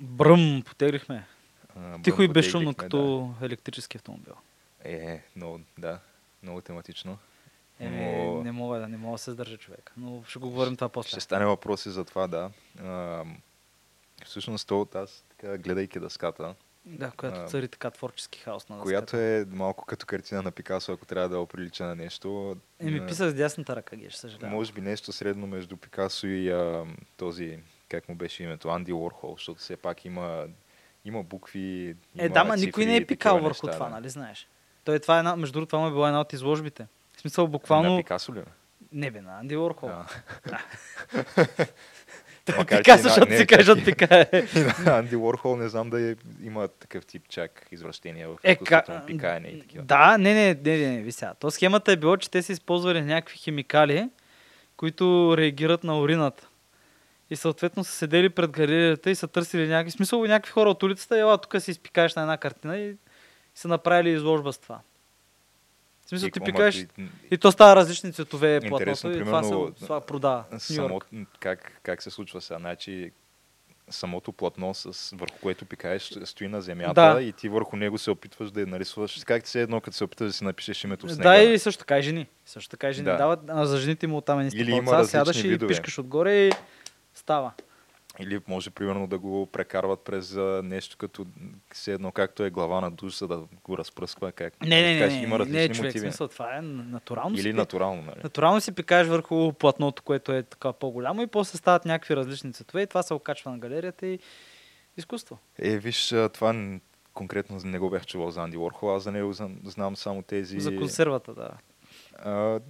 Бръм, потеглихме. А, Тихо и безшумно, като електрически автомобил. Да. Е, много, да, много тематично. Е, Но- не мога да, не мога да се сдържа човек. Но ще го говорим това после. Ще стане въпроси за това, да. А, всъщност, то от аз, така, гледайки дъската, Да, която цари така творчески хаос на която дъската. е малко като картина на Пикасо, ако трябва да оприлича на нещо. Еми, а, писах с дясната ръка, ги, ще съжалявам. Може би нещо средно между Пикасо и а, този, как му беше името, Анди Уорхол, защото все пак има, има букви. Е, има да, ма никой не е пикал върху неща, това, да. нали знаеш? Той това е една, между другото, това му е била една от изложбите. В смисъл, На буквално... Пикасо ли? Не бе, на Анди Уорхол. Той Пикасо, на- защото си кажат пика е. На Анди Уорхол не знам да е, има такъв тип чак извращения в Е, ка... на пикаене и такива. Да, не, не, не, не, не, ви сега. То схемата е било, че те са използвали някакви химикали, които реагират на урината. И съответно са седели пред галерията и са търсили някакви, смисъл някакви хора от улицата, ела тук си изпикаеш на една картина и са направили изложба с това. В смисъл И ти пикаеш ти- и то става различни цветове платното и това се това продава. Само, как, как се случва сега? Значи, самото платно, с, върху което пикаеш, стои на земята Да. и ти върху него се опитваш да я нарисуваш. Как ти се едно, като се опиташ да си напишеш името в снега? Да, и също така и жени. Също така и жени. Да. Дават, а за жените му оттам е ниска Или има палца, различни сядаш и видове. пишкаш отгоре и става. Или може, примерно, да го прекарват през а, нещо като все едно, както е глава на душ, за да го разпръсква. Как? Не, не, не, не, има не, не, човек, мотиви. смисъл, това е натурално. Или си, натурално, нали? натурално си пикаеш върху платното, което е така по-голямо и после стават някакви различни цветове и това се окачва на галерията и изкуство. Е, виж, това конкретно не го бях чувал за Анди Уорхол, аз за него знам, знам само тези... За консервата, да. А,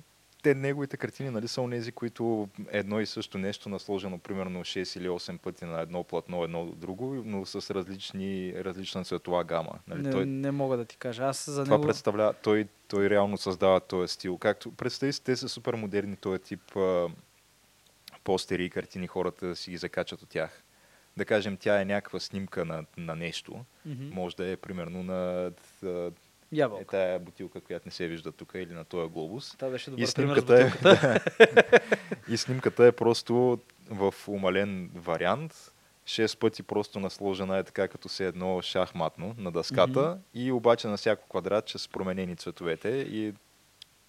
те неговите картини нали, са онези, които едно и също нещо насложено примерно 6 или 8 пъти на едно платно, едно друго, но с различни, различна цветова гама. Нали? Не, Той, не мога да ти кажа. Аз за това него... представлява, той, той реално създава този стил. Както представи си, те са супер модерни, този тип а, постери и картини, хората си ги закачат от тях. Да кажем, тя е някаква снимка на, на нещо. Мгм. Може да е примерно на а, е Ябълка. тая бутилка, която не се вижда тук или на този глобус. Това беше И добър пример с снимката, е, бутилката. и снимката е просто в умален вариант. Шест пъти просто насложена е така, като се едно шахматно на дъската Мгм. и обаче на всяко квадратче с променени цветовете и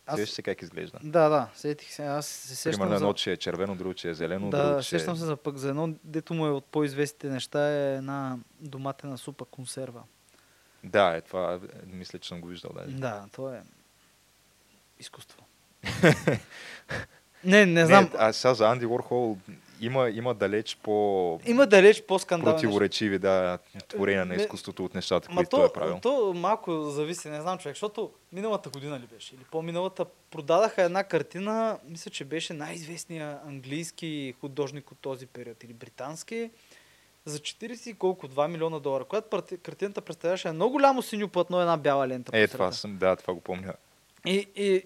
Аз- Сещаш се как изглежда. Да, да, сетих се. Аз се сещам Примерно за... едно, че е червено, друго, че е зелено, Да, друго, че сещам се за пък за едно, дето му е от по-известните неща е една доматена супа консерва. Да, е това, мисля, че съм го виждал. Да. Да, то е изкуство. не, не знам. Не, а сега за Анди Уорхол има, има далеч по Има далеч по-скандални неща. противоречиви да, творения на изкуството от нещата, Ма които то, той е правил. то малко зависи, не знам човек, защото миналата година ли беше, или по-миналата, продадаха една картина, мисля, че беше най-известният английски художник от този период, или британски, за 40 и колко, 2 милиона долара, която картината представляваше едно голямо синьо платно, една бяла лента. Е, това съм, да, това го помня. И, и,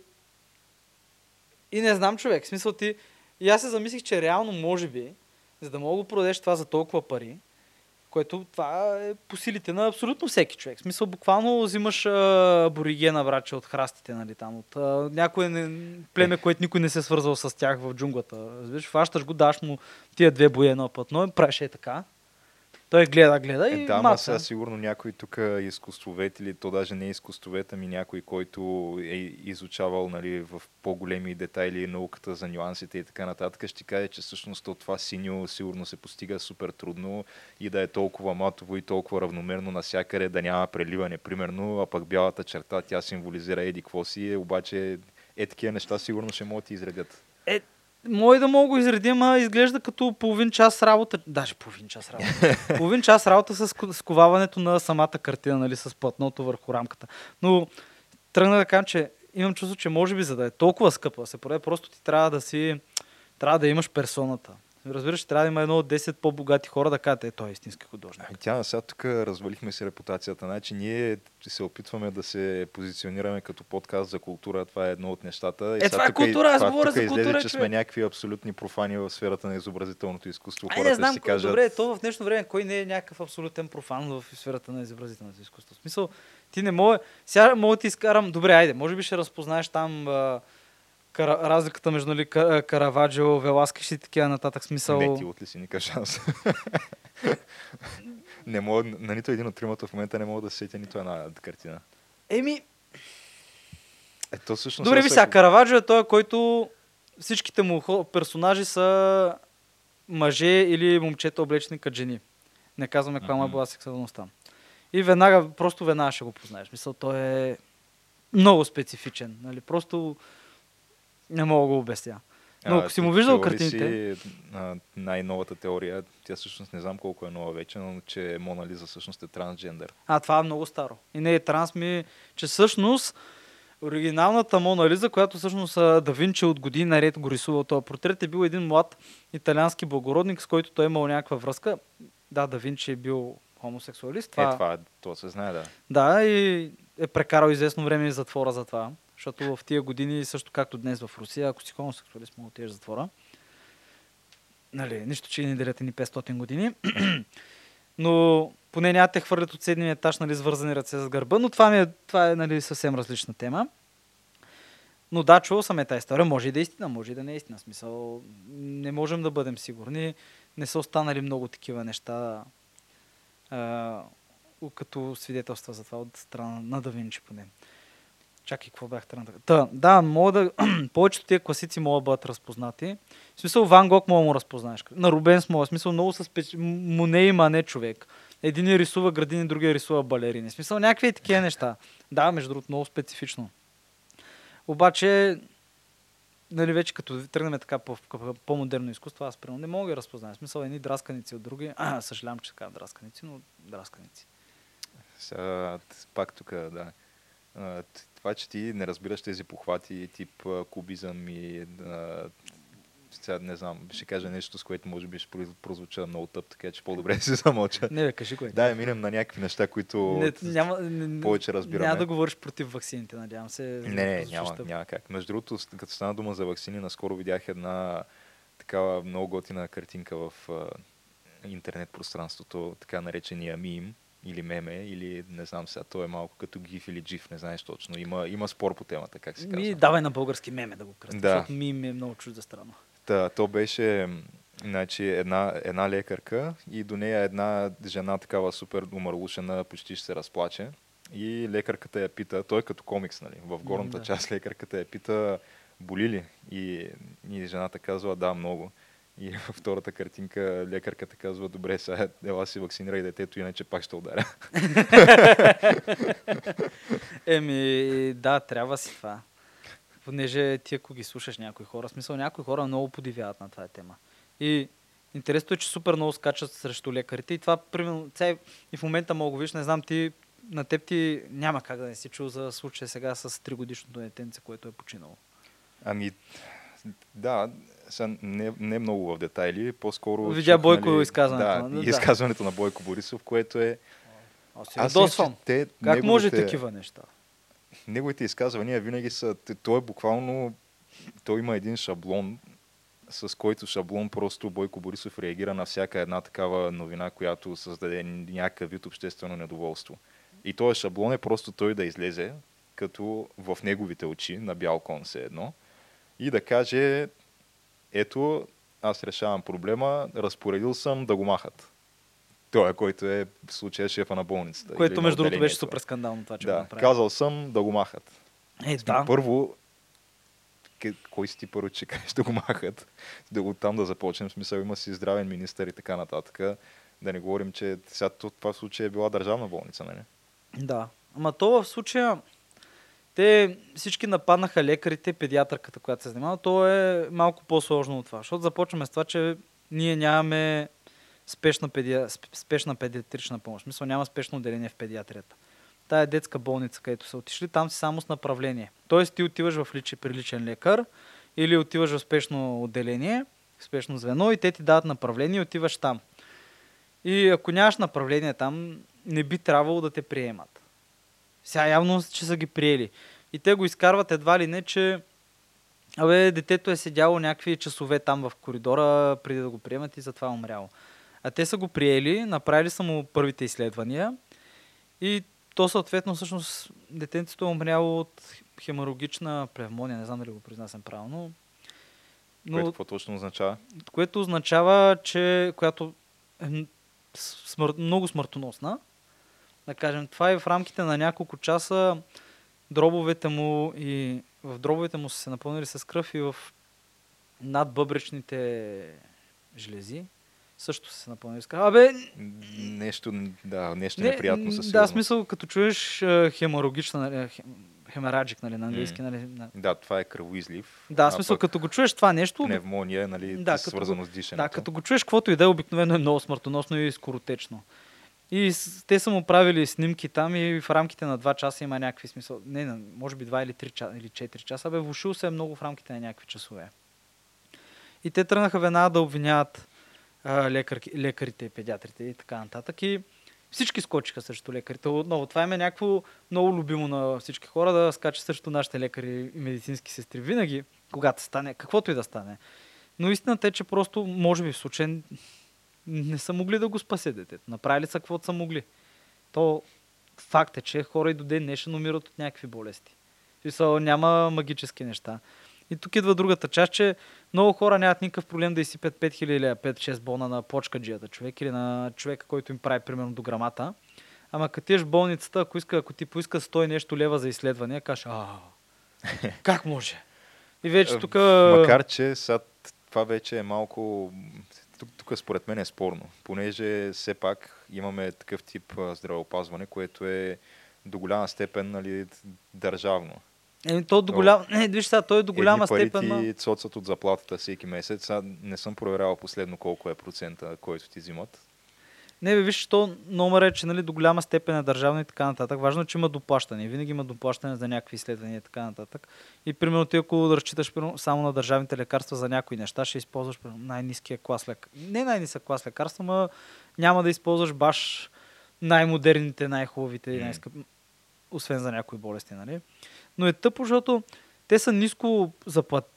и не знам човек, в смисъл ти, и аз се замислих, че реално може би, за да мога да продадеш това за толкова пари, което това е по силите на абсолютно всеки човек. В смисъл, буквално взимаш а, аборигена, братче, от храстите, нали, там, от а, някое не, племе, което никой не се е свързал с тях в джунглата. Разбираш, фащаш го, даш му тия две бои едно платно, правиш е така. Той гледа, гледа и Е, да, ама маца. сега сигурно някой тук е изкуствовед или то даже не е изкуствовед, ами някой, който е изучавал нали, в по-големи детайли науката за нюансите и така нататък, ще каже, че всъщност от това синьо сигурно се постига супер трудно и да е толкова матово и толкова равномерно насякъде, да няма преливане, примерно, а пък бялата черта, тя символизира еди какво си, е, обаче е такива неща сигурно ще могат да изредят. Е, Може да мога го изредим, а изглежда като половин час работа. Даже половин час работа. половин час работа с ко- сковаването на самата картина, нали, с платното върху рамката. Но тръгна да кажа, че имам чувство, че може би за да е толкова скъпа се продаде, просто ти трябва да си, трябва да имаш персоната. Разбираш, трябва да има едно от 10 по-богати хора да кажат, е, той е истински художник. Ами Тя сега тук развалихме си репутацията. Значи ние се опитваме да се позиционираме като подкаст за култура. Това е едно от нещата. Е, това е култура, аз говоря за излезе, култура, че сме някакви абсолютни профани в сферата на изобразителното изкуство. Хората не знам, си кажат, добре, то в днешно време кой не е някакъв абсолютен профан в сферата на изобразителното изкуство. В смисъл, ти не може... Сега мога да ти изкарам... Добре, айде, може би ще разпознаеш там а, кара, разликата между нали, Ка- Караваджо, Веласкеш и такива нататък. Смисъл... Не, ти от ли си никакъв шанс? не мога, на нито един от тримата в момента не мога да се сетя нито една картина. Еми, Ето всъщност... добре, ви сега, Караваджо е той, който всичките му персонажи са мъже или момчета облечени като жени. Не казваме каква е Мгм. била сексуалността. И веднага, просто веднага ще го познаеш. Мисъл, той е много специфичен. Нали? Просто не мога да го обясня. Но А, ако си му виждал картините- Си, а, най-новата теория, тя всъщност не знам колко е нова вече, но че Мона Лиза всъщност е трансджендър. А, това е много старо. И не е транс ми, че всъщност оригиналната Мона Лиза, която всъщност Да Винчи от години наред го рисувал този портрет, е бил един млад италиански благородник, с който той е имал някаква връзка. Да, Да Винчи е бил хомосексуалист. Това. Е, това, е- то се знае, да. Да, и е прекарал известно време в затвора за това. Защото в тия години, също както днес в Русия, ако си хомосексуалист, мога да отидеш в затвора. Нали, нищо, че ни делят ни 500 години. но поне няма те хвърлят от седния етаж, нали, с вързани ръце с гърба, но това, ми е, това е нали, съвсем различна тема. Но да, чувал съм е тази история. Може и да е истина, може и да не е истина. Смисъл, не можем да бъдем сигурни. Не са останали много такива неща а, като свидетелства за това от страна на Да Винчи поне. Чакай, какво бях тръгнал? Та, да, мога да... повечето тия класици могат да бъдат разпознати. В смисъл, Ван Гог мога да му разпознаеш. На Рубенс мога. В смисъл, много са спеч... Му има, не човек. Един рисува градини, другия рисува балерини. В смисъл, някакви такива неща. Да, между другото, много специфично. Обаче, нали, вече като тръгнем така по, по, по-модерно изкуство, аз примерно не мога да ги разпозная. В смисъл, едни драсканици от други. А, съжалявам, че така драсканици, но драсканици. Сега, пак тук, да. Това, че ти не разбираш тези похвати, тип кубизъм и а, сега не знам, ще кажа нещо, с което може би ще прозвуча много тъп, така че по-добре се замълча. Не, бе, кажи кое. Да, минем на някакви неща, които не, няма, не, повече разбираме. Няма да говориш против ваксините, надявам се. Не, не, няма, тъпо. няма как. Между другото, като стана дума за вакцини, наскоро видях една такава много готина картинка в а, интернет пространството, така наречения мим или меме, или не знам сега, то е малко като гиф или джиф, не знаеш точно. Има, има спор по темата, как се казва. Ми, давай на български меме да го кръстим, Да. защото мим е много чужда страна. Та, то беше значи, една, една лекарка и до нея една жена такава супер умърлушена, почти ще се разплаче. И лекарката я пита, той е като комикс, нали? В горната да. част лекарката я пита, боли ли? И, и жената казва, да, много. И във втората картинка лекарката казва, добре, сега ела си вакцинирай детето, иначе пак ще ударя. Еми, да, трябва си това. Понеже ти ако ги слушаш някои хора, смисъл някои хора много подивяват на тази тема. И интересното е, че супер много скачат срещу лекарите и това, примерно, ця, и в момента мога го виж, не знам, ти, на теб ти няма как да не си чул за случая сега с 3 годишното детенце, което е починало. Ами, да, сега не, не много в детайли, по-скоро... Видя чух, Бойко изказването, Да, да. и изказването на Бойко Борисов, което е... Аз се ядосвам. те, Как може неговите- такива неща? Неговите изказвания винаги са... Той е буквално... Той има един шаблон, с който шаблон просто Бойко Борисов реагира на всяка една такава новина, която създаде някакъв вид обществено недоволство. И този шаблон е просто той да излезе, като в неговите очи, на бял кон се едно, и да каже, ето, аз решавам проблема, разпоредил съм да го махат. Той, който е в случая шефа на болницата. Което, между другото, беше супер скандално това, че го Да, направи. казал съм да го махат. Е, да. Първо, кой си ти първо, че кажеш да го махат? Да го там да започнем. В смисъл има си здравен министър и така нататък. Да не говорим, че сега то- това в случай е била държавна болница, нали? Да. Ама то в случая те всички нападнаха лекарите, педиатърката, която се занимава. То е малко по-сложно от това, защото започваме с това, че ние нямаме спешна, педи... спешна педиатрична помощ. Смисъл няма спешно отделение в педиатрията. Тая е детска болница, където са отишли, там си само с направление. Тоест ти отиваш в личи при личен лекар или отиваш в спешно отделение, спешно звено и те ти дават направление и отиваш там. И ако нямаш направление там, не би трябвало да те приемат. Сега явно, че са ги приели. И те го изкарват едва ли не, че Абе, детето е седяло някакви часове там в коридора, преди да го приемат и затова е умряло. А те са го приели, направили са му първите изследвания и то съответно всъщност детенцето е умряло от хеморагична пневмония, не знам дали го произнасям правилно. Но, което какво точно означава? Което означава, че която е смър... много смъртоносна. Да кажем, това е в рамките на няколко часа дробовете му и в дробовете му са се напълнили с кръв и в надбъбречните желези също са се напълнили с кръв. Абе... Нещо, да, нещо не, неприятно със Да, смисъл, като чуеш хеморагична, нали, хемераджик, нали, на английски. Нали, Да, това е кръвоизлив. Да, смисъл, като го чуеш това нещо... Пневмония, нали, да, свързано с дишането. Да, като го чуеш каквото и да е, обикновено е много смъртоносно и скоротечно. И те са му правили снимки там и в рамките на 2 часа има някакви смисъл. Не, може би 2 или 3 часа, или 4 часа. Бе, влушил се е много в рамките на някакви часове. И те тръгнаха веднага да обвиняват а, лекар, лекарите, педиатрите и така нататък. И всички скочиха срещу лекарите. Отново, това е някакво много любимо на всички хора да скача срещу нашите лекари и медицински сестри. Винаги, когато стане, каквото и да стане. Но истината е, че просто, може би в случай, не са могли да го спасе детето. Направили са каквото са могли. То факт е, че хора и до ден днешен умират от някакви болести. Смисъл, няма магически неща. И тук идва другата част, че много хора нямат никакъв проблем да изсипят 5000 или 5-6 бона на почкаджията човек или на човека, който им прави примерно до грамата. Ама като тиеш болницата, ако, иска, ако ти поиска 100 нещо лева за изследване, кажеш, а, как може? И вече тук... Макар, че сега това вече е малко тук, тук според мен е спорно, понеже все пак имаме такъв тип здравеопазване, което е до голяма степен нали, държавно. Еми, то до голям... Не, виж сега, той е до голяма Едни степен. Пари ти цоцат от заплатата всеки месец. Сега не съм проверявал последно колко е процента, който ти взимат. Не, бе, виж, то номер е, че нали, до голяма степен е държавно и така нататък. Важно е, че има доплащане. Винаги има доплащане за някакви изследвания и така нататък. И примерно ти, ако да разчиташ примерно, само на държавните лекарства за някои неща, ще използваш примерно, най-низкия клас лекарства. Не най-нисък клас лекарства, но няма да използваш баш най-модерните, най-хубавите и най-скъпи. Освен за някои болести, нали? Но е тъпо, защото те са ниско заплат...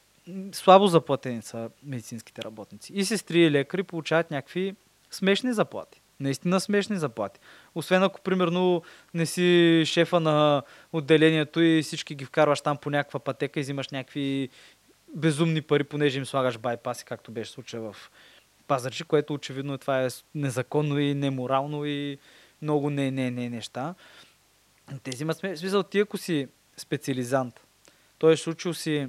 слабо заплатени са медицинските работници. И сестри и лекари получават някакви смешни заплати. Наистина смешни заплати. Освен ако, примерно, не си шефа на отделението и всички ги вкарваш там по някаква пътека и взимаш някакви безумни пари, понеже им слагаш байпаси, както беше случая в Пазарчи, което очевидно това е незаконно и неморално и много не, не, не неща. Те взимат смисъл ти, ако си специализант, той е случил си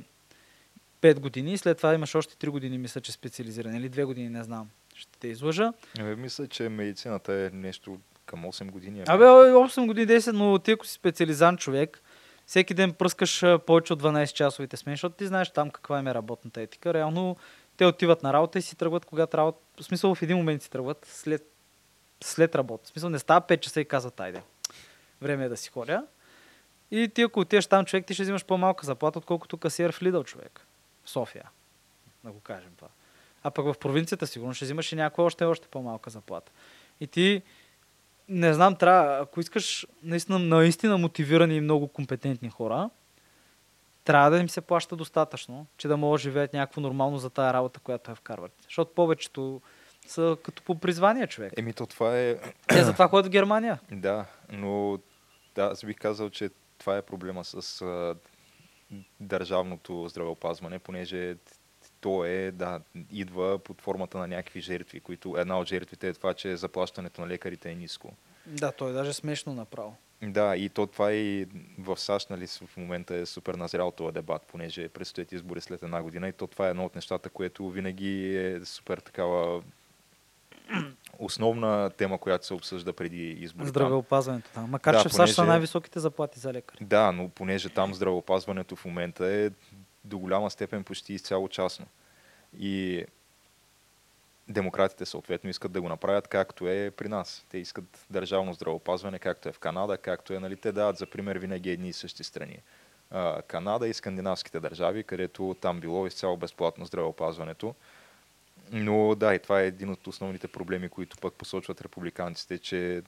5 години и след това имаш още 3 години, мисля, че специализиран или 2 години, не знам ще те излъжа. Абе, мисля, че медицината е нещо към 8 години. Абе, 8 години 10, но ти ако си специализан човек, всеки ден пръскаш повече от 12 часовите смени, защото ти знаеш там каква е работната етика. Реално те отиват на работа и си тръгват, когато работа. В смисъл в един момент си тръгват след, след работа. В смисъл не става 5 часа и казват, айде, време е да си ходя. И ти ако отидеш там човек, ти ще взимаш по-малка заплата, отколкото касиер в Лидъл човек. В София. Да го кажем това. А пък в провинцията сигурно ще взимаш и някаква още, още по-малка заплата. И ти, не знам, трябва, ако искаш наистина, наистина мотивирани и много компетентни хора, трябва да им се плаща достатъчно, че да могат да живеят някакво нормално за тая работа, която е вкарват. Защото повечето са като по призвание човек. Еми то това е... Те затова ходят в Германия. Да, но да, аз бих казал, че това е проблема с а, държавното здравеопазване, понеже то е, да, идва под формата на някакви жертви, които една от жертвите е това, че заплащането на лекарите е ниско. Да, то е даже смешно направо. Да, и то това и в САЩ, нали, в момента е супер назрял този дебат, понеже предстоят избори след една година и то това е едно от нещата, което винаги е супер такава основна тема, която се обсъжда преди изборите. Здравеопазването, да. Макар, Да, че в САЩ са най-високите заплати за лекари. Да, но понеже там здравеопазването в момента е до голяма степен почти изцяло частно. И демократите съответно искат да го направят както е при нас. Те искат държавно здравеопазване, както е в Канада, както е, нали, те дават за пример винаги едни и същи страни. Канада и скандинавските държави, където там било изцяло безплатно здравеопазването. Но да, и това е един от основните проблеми, които пък посочват републиканците, че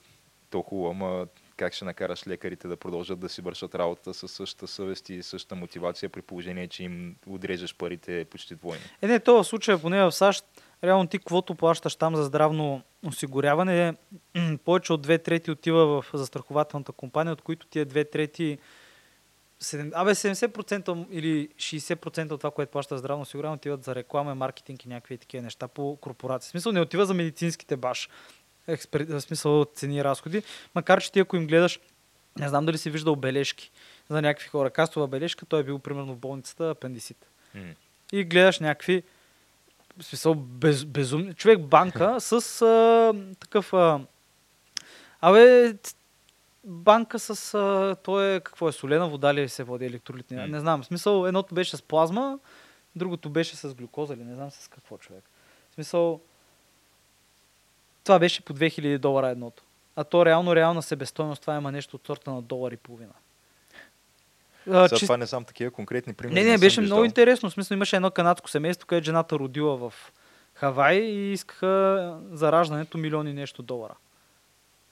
то хубаво, ама как ще накараш лекарите да продължат да си вършат работата със същата съвест и същата мотивация, при положение, че им отрежеш парите почти двойно. Е, не, това в случая, поне в САЩ, реално ти каквото плащаш там за здравно осигуряване, повече от две трети отива в застрахователната компания, от които тия две трети седем- Абе, 70% или 60% от това, което плаща здравно осигуряване, отиват за реклама, маркетинг и някакви такива неща по корпорации. В смисъл не отива за медицинските баш. Експер... В смисъл цени и разходи. Макар, че ти ако им гледаш, не знам дали си виждал бележки за някакви хора. Кастова бележка, той е бил примерно в болницата апендисит М. и гледаш някакви в смисъл без, безумни. Човек банка с а, такъв. А, абе, банка с. А, то е какво е солена вода ли се води електролитни? М. Не знам. В смисъл, едното беше с плазма, другото беше с глюкоза или не знам с какво човек. В смисъл. Това беше по 2000 долара едното. А то реално, реална себестойност, това има нещо от сорта на долар и половина. А, Сега чист- това не знам такива конкретни примери. не, не, съм беше виждал. много интересно. В смисъл имаше едно канадско семейство, където жената родила в Хавай и искаха за раждането милиони нещо долара.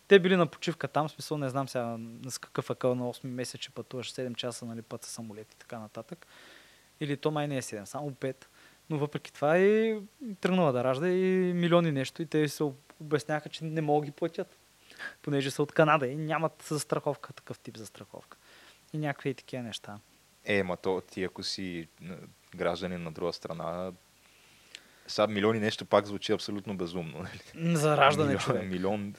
Те били на почивка там, в смисъл не знам сега с какъв акъл на 8 месец, че пътуваш 7 часа нали, път с самолет и така нататък. Или то май не е 7, само 5. Но въпреки това и тръгнала да ражда и милиони нещо и те се обясняха, че не могат да ги платят. Понеже са от Канада и нямат застраховка, такъв тип застраховка. И някакви и такива неща. Е, ма то ти ако си гражданин на друга страна, сега милиони нещо пак звучи абсолютно безумно. нали? За раждане, милион, човек. Милион,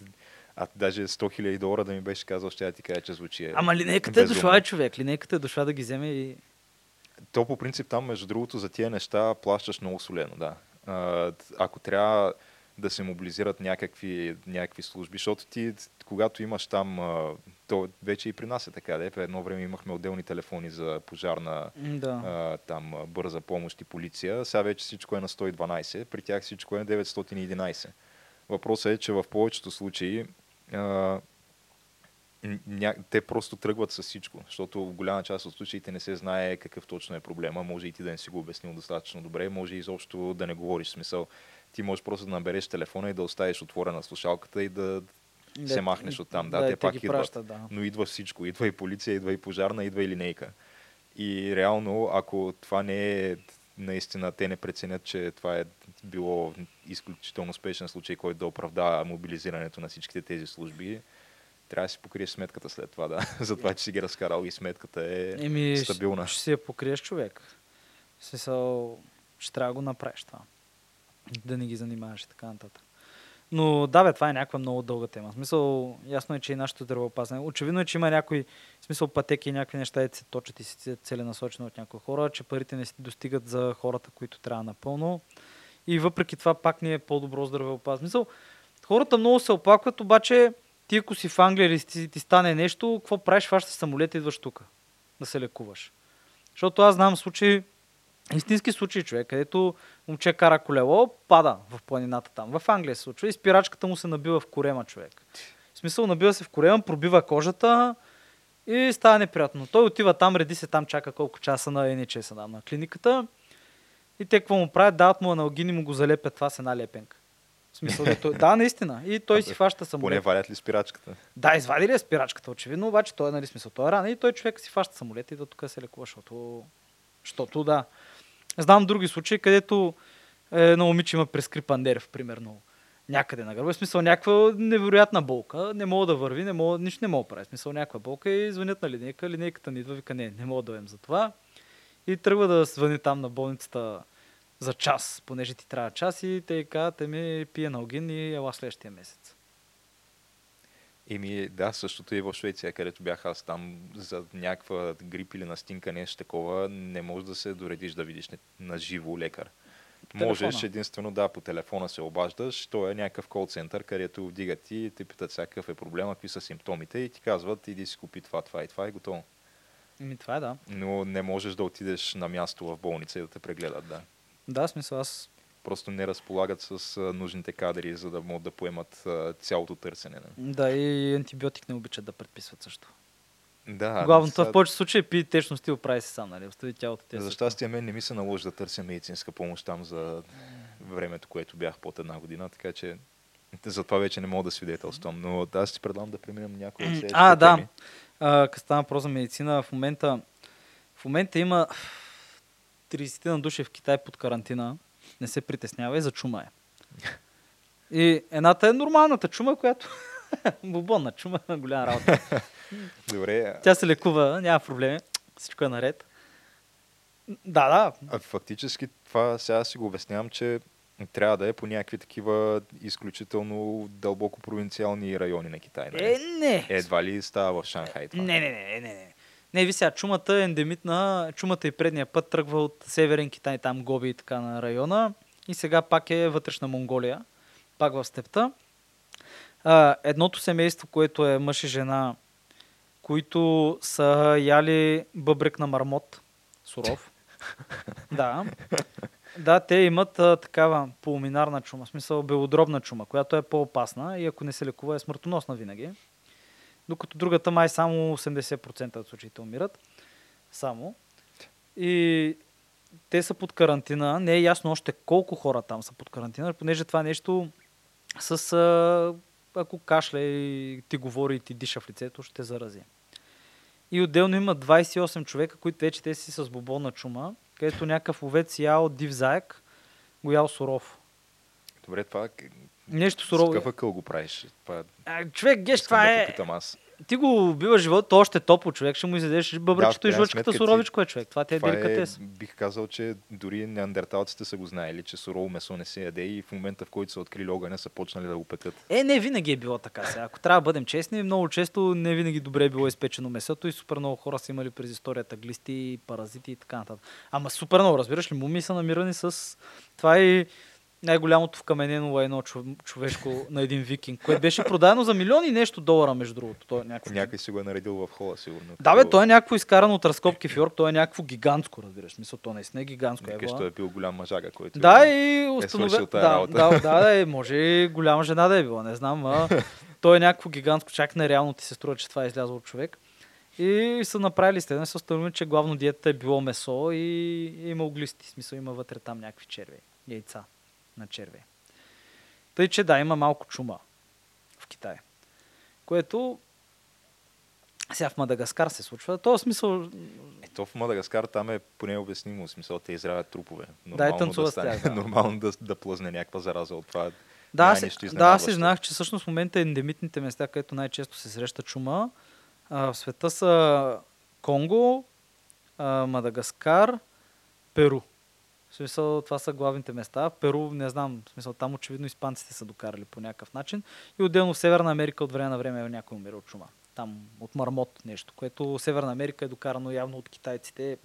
а даже 100 хиляди долара да ми беше казал, ще я ти кажа, че звучи. е Ама линейката е дошла, е човек. Линейката е дошла да ги вземе и... То по принцип там, между другото, за тия неща плащаш много солено, да. А, ако трябва да се мобилизират някакви, някакви служби, защото ти, когато имаш там, то вече и при нас е така, да, едно време имахме отделни телефони за пожарна Да. а, там бърза помощ и полиция. Сега вече всичко е на 112, при тях всичко е на 911. Въпросът е, че в повечето случаи а, ня... те просто тръгват с всичко, защото в голяма част от случаите не се знае какъв точно е проблема. Може и ти да не си го обяснил достатъчно добре, може изобщо да не говориш смисъл. Ти можеш просто да набереш телефона и да оставиш отворена слушалката и да се махнеш оттам. Да, и те пак ги идват. пращат, да. но идва всичко. Идва и полиция, идва и пожарна, идва и линейка. И реално, ако това не е наистина, те не преценят, че това е било изключително успешен случай, който да оправдава мобилизирането на всичките тези служби, трябва да си покриеш сметката след това, да. За това, че си ги разкарал и сметката е Еми, стабилна. ще си я покриеш човек. Смисъл, ще трябва да го направиш това. Да не ги занимаваш и така нататък. Но да, бе, това е някаква много дълга тема. В смисъл, ясно е, че и нашето здравеопазване. Очевидно е, че има някои в смисъл пътеки и някакви неща, се точат и си целенасочено от някои хора, че парите не си достигат за хората, които трябва напълно. И въпреки това пак ни е по-добро здравеопазване. Смисъл, хората много се оплакват, обаче ти ако си в Англия или ти, ти стане нещо, какво правиш? Фащаш самолет идваш тук да се лекуваш. Защото аз знам случаи, истински случаи, човек, където момче кара колело, пада в планината там. В Англия се случва и спирачката му се набива в корема, човек. В смисъл, набива се в корема, пробива кожата и става неприятно. Той отива там, реди се там, чака колко часа на НЧС на, на клиниката. И те какво му правят? Дават му аналгин и му го залепят това с една лепенка. В смисъл, дето- да, наистина. И той си фаща Поне самолет. валят ли спирачката? Да, извади ли е спирачката, очевидно, обаче той е, нали, смисъл, той е рана и той човек си фаща самолет и да тук да се лекува, защото, защото да. Знам други случаи, където едно момиче има прескрипан нерв, примерно, някъде на гърба. В смисъл, някаква невероятна болка, не мога да върви, не мога, нищо не мога да прави. В смисъл, някаква болка и звънят на линейка, линейката ни идва, вика, не, не мога да дойдем за това. И тръгва да звъни там на болницата за час, понеже ти трябва час и те казват, ми пие налгин и ела следващия месец. Еми, да, същото и в Швеция, където бях аз там за някаква грип или настинка, нещо такова, не можеш да се доредиш да видиш на- живо лекар. по Можеш телефона. единствено да, по телефона се обаждаш, то е някакъв кол център, където вдигат и те питат всякакъв е проблема, какви са симптомите и ти казват, иди си купи това, това и това и готово. Ми, това е да. Но не можеш да отидеш на място в болница и да те прегледат, да. Да, смисъл аз Просто не разполагат с нужните кадри, за да могат да поемат цялото търсене. Не? Да, и антибиотик не обичат да предписват също. Да, Главното сега- в повечето случаи пи течно стил прави се сам, нали? Остави тялото ти. За щастие мен не ми се наложи да търся медицинска помощ там за времето, което бях под една година, така че затова вече не мога да свидетелствам. Но аз ти предлагам да преминем някои от следващите А, да. като стана въпрос за медицина, в момента, в момента има 30 на души в Китай под карантина. Не се притеснявай, за чума е. И едната е нормалната чума, която бубонна чума, голяма работа. Добре, Тя се лекува, няма проблеми, всичко е наред. Да, да, а фактически това сега си го обяснявам, че трябва да е по някакви такива изключително дълбоко провинциални райони на Китай. нали? Е, не. Едва ли става в Шанхай това? Не, не, не, не, не. Не. Ви сега, чумата е ендемитна. Чумата и предния път тръгва от Северен Китай, там Гоби и така на района. И сега пак е вътрешна Монголия, пак в степта. А, едното семейство, което е мъж и жена, които са яли бъбрек на мармот, суров. да. Да, те имат а, такава пулминарна чума, в смисъл белодробна чума, която е по-опасна и ако не се лекува е смъртоносна винаги. Докато другата май само 80% от случаите умират. Само. И те са под карантина. Не е ясно още колко хора там са под карантина, понеже това нещо с... А, ако кашля и ти говори и ти диша в лицето, ще те зарази. И отделно има 28 човека, които вече те си с боболна чума, където някакъв овец ял див заек, го ял суров. Добре, това Нещо с сурово. какъв акъл го правиш? Това, А, човек, геш, това да е... аз. Ти го убива живота, още е топло човек, ще му изядеш бъбречето Да, и жлъчката суровичко е човек. Това ти е е, деликатес. бих казал, че дори неандерталците са го знаели, че сурово месо не се яде и в момента, в който са открили огъня, са почнали да го пекат. Е, не винаги е било така сега. Ако трябва да бъдем честни, много често не винаги добре е било изпечено месото и супер много хора са имали през историята глисти, паразити и така нататък. Ама супер много, разбираш ли, муми са намирани с... Това е най-голямото вкаменено лайно чов- човешко на един викинг, което беше продадено за милиони нещо долара, между другото. То е някакво... Някой си го е наредил в хола, сигурно. Да, бе, то е някакво изкарано от разкопки в Йорк, то е някакво гигантско, разбираш. Мисъл, то наистина е гигантско. Ева. той е бил голям мъжага, който... Да, и установя... тая да, работа. да, да, да, и може и голяма жена да е била, не знам. А, то е някакво гигантско, чак нереално ти се струва, че това е излязло от човек. И са направили следне, са установили, че главно диетата е било месо и има оглисти. В смисъл има вътре там някакви черви, яйца на черви. Тъй, че да, има малко чума в Китай. Което сега в Мадагаскар се случва. Този смисъл Ето в Мадагаскар там е поне обяснимо, смисъл те изряват трупове. Да, Нормално танцуват с стане- тях, да. Нормално да, да плъзне някаква зараза от това. Да, аз, да, аз си знаех, че всъщност в момента ендемитните места, където най-често се среща чума, а, в света са Конго, а, Мадагаскар, Перу. В смисъл, това са главните места. Перу, не знам, в смисъл, там очевидно испанците са докарали по някакъв начин. И отделно в Северна Америка от време на време някой умира от чума. Там от мармот нещо, което Северна Америка е докарано явно от китайците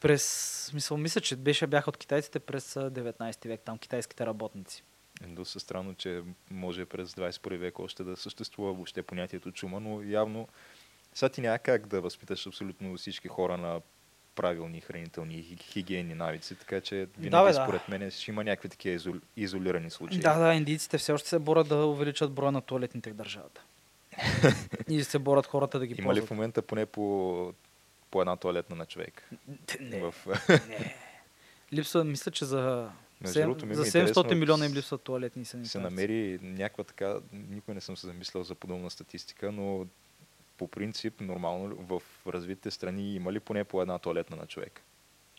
през, смисъл, мисля, че беше, бяха от китайците през а, 19 век, там китайските работници. Доста странно, че може през 21 век още да съществува въобще понятието чума, но явно сега ти няма как да възпиташ абсолютно всички хора на правилни хранителни и хи- хигиенни навици, така че винаги Да, бе, да. според мен ще има някакви такива изол... изолирани случаи. Да, да, индийците все още се борят да увеличат броя на туалетните в държавата. и се борят хората да ги Има ли в ползват. момента поне по, по една туалетна на човек? Не, В... не. Липсва, мисля, че за, Между другото, ми за 700 интересно, милиона им липсват туалетни се санитарци. намери някаква така, никой не съм се замислял за подобна статистика, но по принцип, нормално в развитите страни има ли поне по една туалетна на човек?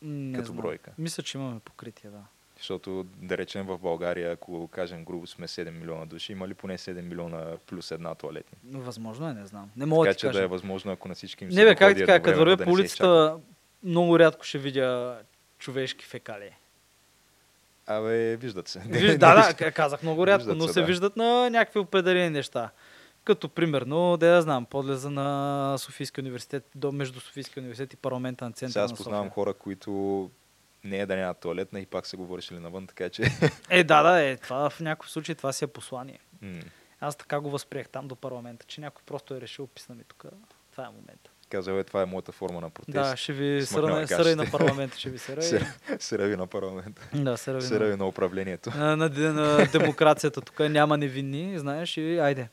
Не като знам. бройка? Мисля, че имаме покритие, да. Защото, да речем, в България, ако кажем грубо сме 7 милиона души, има ли поне 7 милиона плюс една туалетни? Но Възможно е, не знам. Не мога така да че кажа. да е възможно, ако на всички им се не бе, как кажа, като вървя да по улицата, много рядко ще видя човешки фекалии. Абе, виждат се. Виж, да, да, казах много рядко, Виждат но се, се да. виждат на някакви определени неща. Като примерно, да я знам, подлеза на Софийския университет, до между Софийския университет и парламента на центъра Сега аз на познавам хора, които не е да няма туалетна и пак се говореше ли навън, така че... Е, да, да, е. Това в някакъв случай това си е послание. м, Аз така го възприех там до парламента, че някой просто е решил, писна ми тук. Това е момента. Казал е, това е моята форма на протест. Да, ще ви сърай ще. на парламента, ще ви се рави на парламента. Да, Се на, на управлението. на, на, на демокрацията. Тук няма невинни, знаеш, и айде.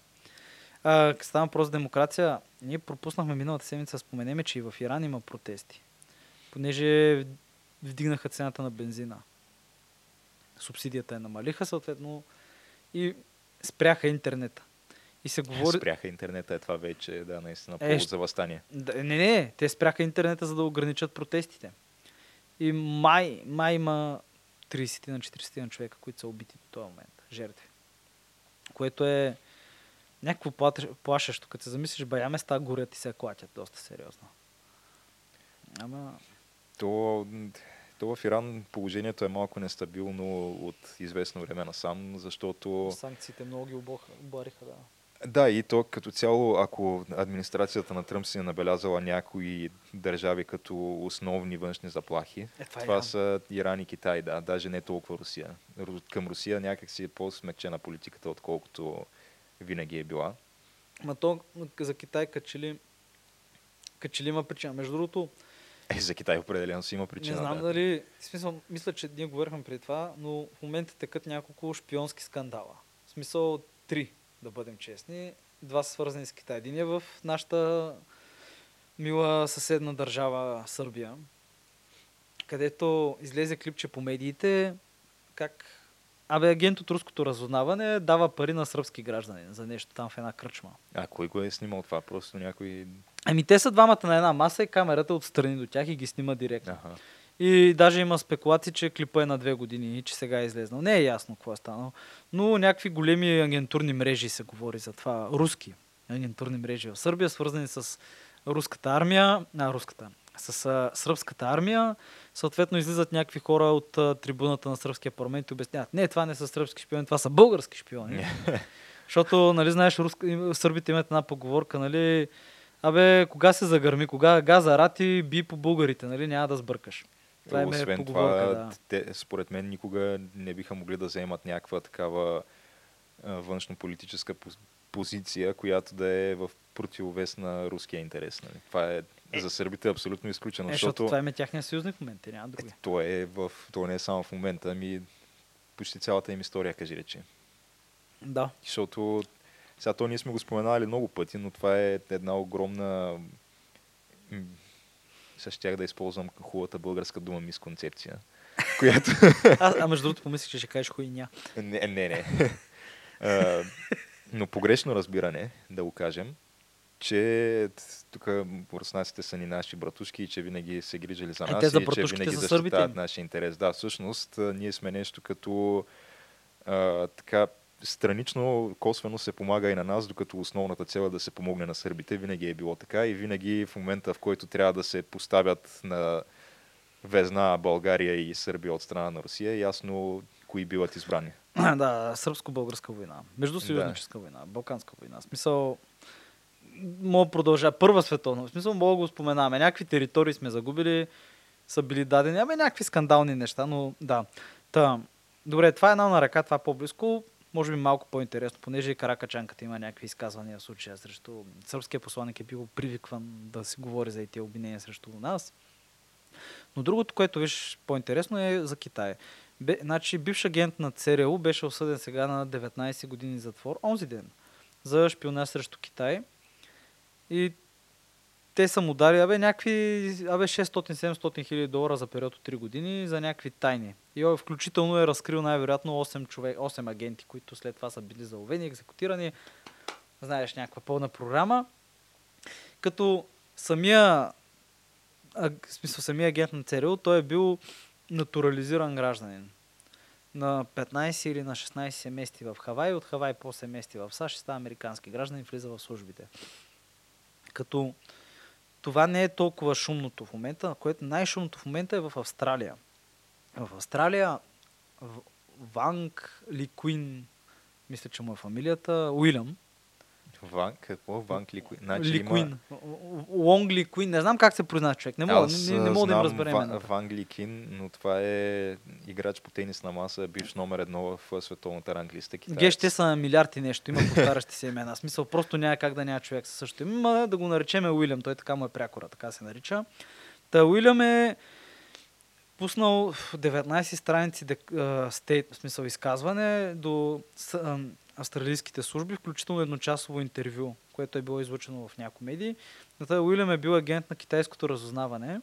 Като става въпрос демокрация, ние пропуснахме миналата седмица споменеме, че и в Иран има протести. Понеже вдигнаха цената на бензина. Субсидията я намалиха съответно и спряха интернета. И се говори... Спряха интернета, е това вече, да, наистина, Е, повод ще- за възстание. Да, не, не, те спряха интернета, за да ограничат протестите. И май, май има 30 на 40 на човека, които са убити до този момент, жертви. Което е някакво плашещо. Като се замислиш, бая места горят и се клатят доста сериозно. Ама, То, то в Иран положението е малко нестабилно от известно време насам, защото... санкциите много ги обариха, да. Да, и то като цяло, ако администрацията на Тръмп си е набелязала някои държави като основни външни заплахи, Е, това е това са Иран и Китай, да, даже не толкова Русия. Ру- Към Русия някак си е по-смекчена политиката, отколкото винаги е била. Ма то за Китай качели, качели има причина. Между другото, Е, за Китай определено си има причина. не знам да. дали, смисъл, мисля, че ние говорихме преди това, но в момента текат няколко шпионски скандала. В смисъл три, да бъдем честни. Два са свързани с Китай. Един е в нашата мила съседна държава Сърбия, където излезе клипче по медиите, как Абе, агент от руското разузнаване дава пари на сръбски граждани за нещо там в една кръчма. А кой го е снимал това? Просто някой... Ами те са двамата на една маса и камерата отстрани до тях и ги снима директно. Аха. И даже има спекулации, че клипа е на две години и че сега е излезнал. Не е ясно какво е станало. Но някакви големи агентурни мрежи се говори за това. Руски агентурни мрежи в Сърбия, свързани с руската армия, а, руската, с а, сръбската армия. Съответно излизат някакви хора от а, трибуната на сръбския парламент и обясняват, не, това не са сръбски шпиони, това са български шпиони. Защото, нали, знаеш, руска, сърбите имат една поговорка, нали, абе, кога се загърми, кога газа рати, би по българите, нали, няма да сбъркаш. Това е Освен това, да. те, според мен никога не биха могли да заемат някаква такава външнополитическа поз- позиция, която да е в противовес на руския интерес. Нали? Това е, за сърбите абсолютно изключено, Е, защото защото това е тяхния съюзник в момента, няма други. то е в, то не е само в момента, ами почти цялата им история, кажи речи. Да. Защото сега то ние сме го споменали много пъти, но това е една огромна сега щях да използвам хубавата българска дума мисконцепция, която А, а между другото помислих, че ще кажеш хуйня. Не, не, не. А, но погрешно разбиране, да го кажем, че тук руснаците са ни наши братушки и че винаги се грижали за Е, нас те за и че винаги защитават нашия интерес. Да, всъщност ние сме нещо като а, така странично, косвено се помага и на нас, докато основната цел е да се помогне на сърбите. Винаги е било така и винаги в момента, в който трябва да се поставят на везна България и Сърбия от страна на Русия, е ясно кои биват избрани. да, сръбско-българска война. Междусъюзническа война, балканска война. Смисъл, мога продължа. Първа световна. В смисъл, мога да го споменаваме. Някакви територии сме загубили, са били дадени. Ами някакви скандални неща, но да. Та, добре, това е една на ръка, това по-близко. Може би малко по-интересно, понеже и Каракачанката има някакви изказвания в случая срещу сръбския посланник е бил привикван да си говори за и тези обвинения срещу нас. Но другото, което виж по-интересно е за Китай. Бе, значи, бивш агент на ЦРУ беше осъден сега на 19 години затвор, онзи ден, за шпионаж срещу Китай. И те са му дали, абе, някакви, абе, 600-700 хиляди долара за период от 3 години за някакви тайни. И той включително е разкрил най-вероятно 8, човек, 8 агенти, които след това са били заловени, екзекутирани. Знаеш, някаква пълна програма. Като самия, а, в смисъл, самия агент на ЦРУ, той е бил натурализиран гражданин. На 15 или на 16 се мести в Хавай, от Хавай после се мести в САЩ, става американски гражданин, влиза в службите. Като това не е толкова шумното в момента, което най-шумното в момента е в Австралия. В Австралия Ванг Ли Куин, мисля, че му е фамилията, Уилям, Ван, какво? Ван Ликуин? Значи Ликуин. Лонг Ликуин. Не знам как се произнася човек. Не мога, Аз не, не, мога да им разберем. Ван Ликин, но това е играч по тенис на маса, бивш номер едно в световната ранглиста. Геш, те са милиард и нещо. Има повтарящи се имена. Смисъл, просто няма как да няма човек със същото име. Ма да го наречеме Уилям. Той така му е прякора, така се нарича. Та Уилям е пуснал в 19 страници стейт, в смисъл изказване до австралийските служби, включително едночасово интервю, което е било излучено в някои медии. Уилям е бил агент на китайското разузнаване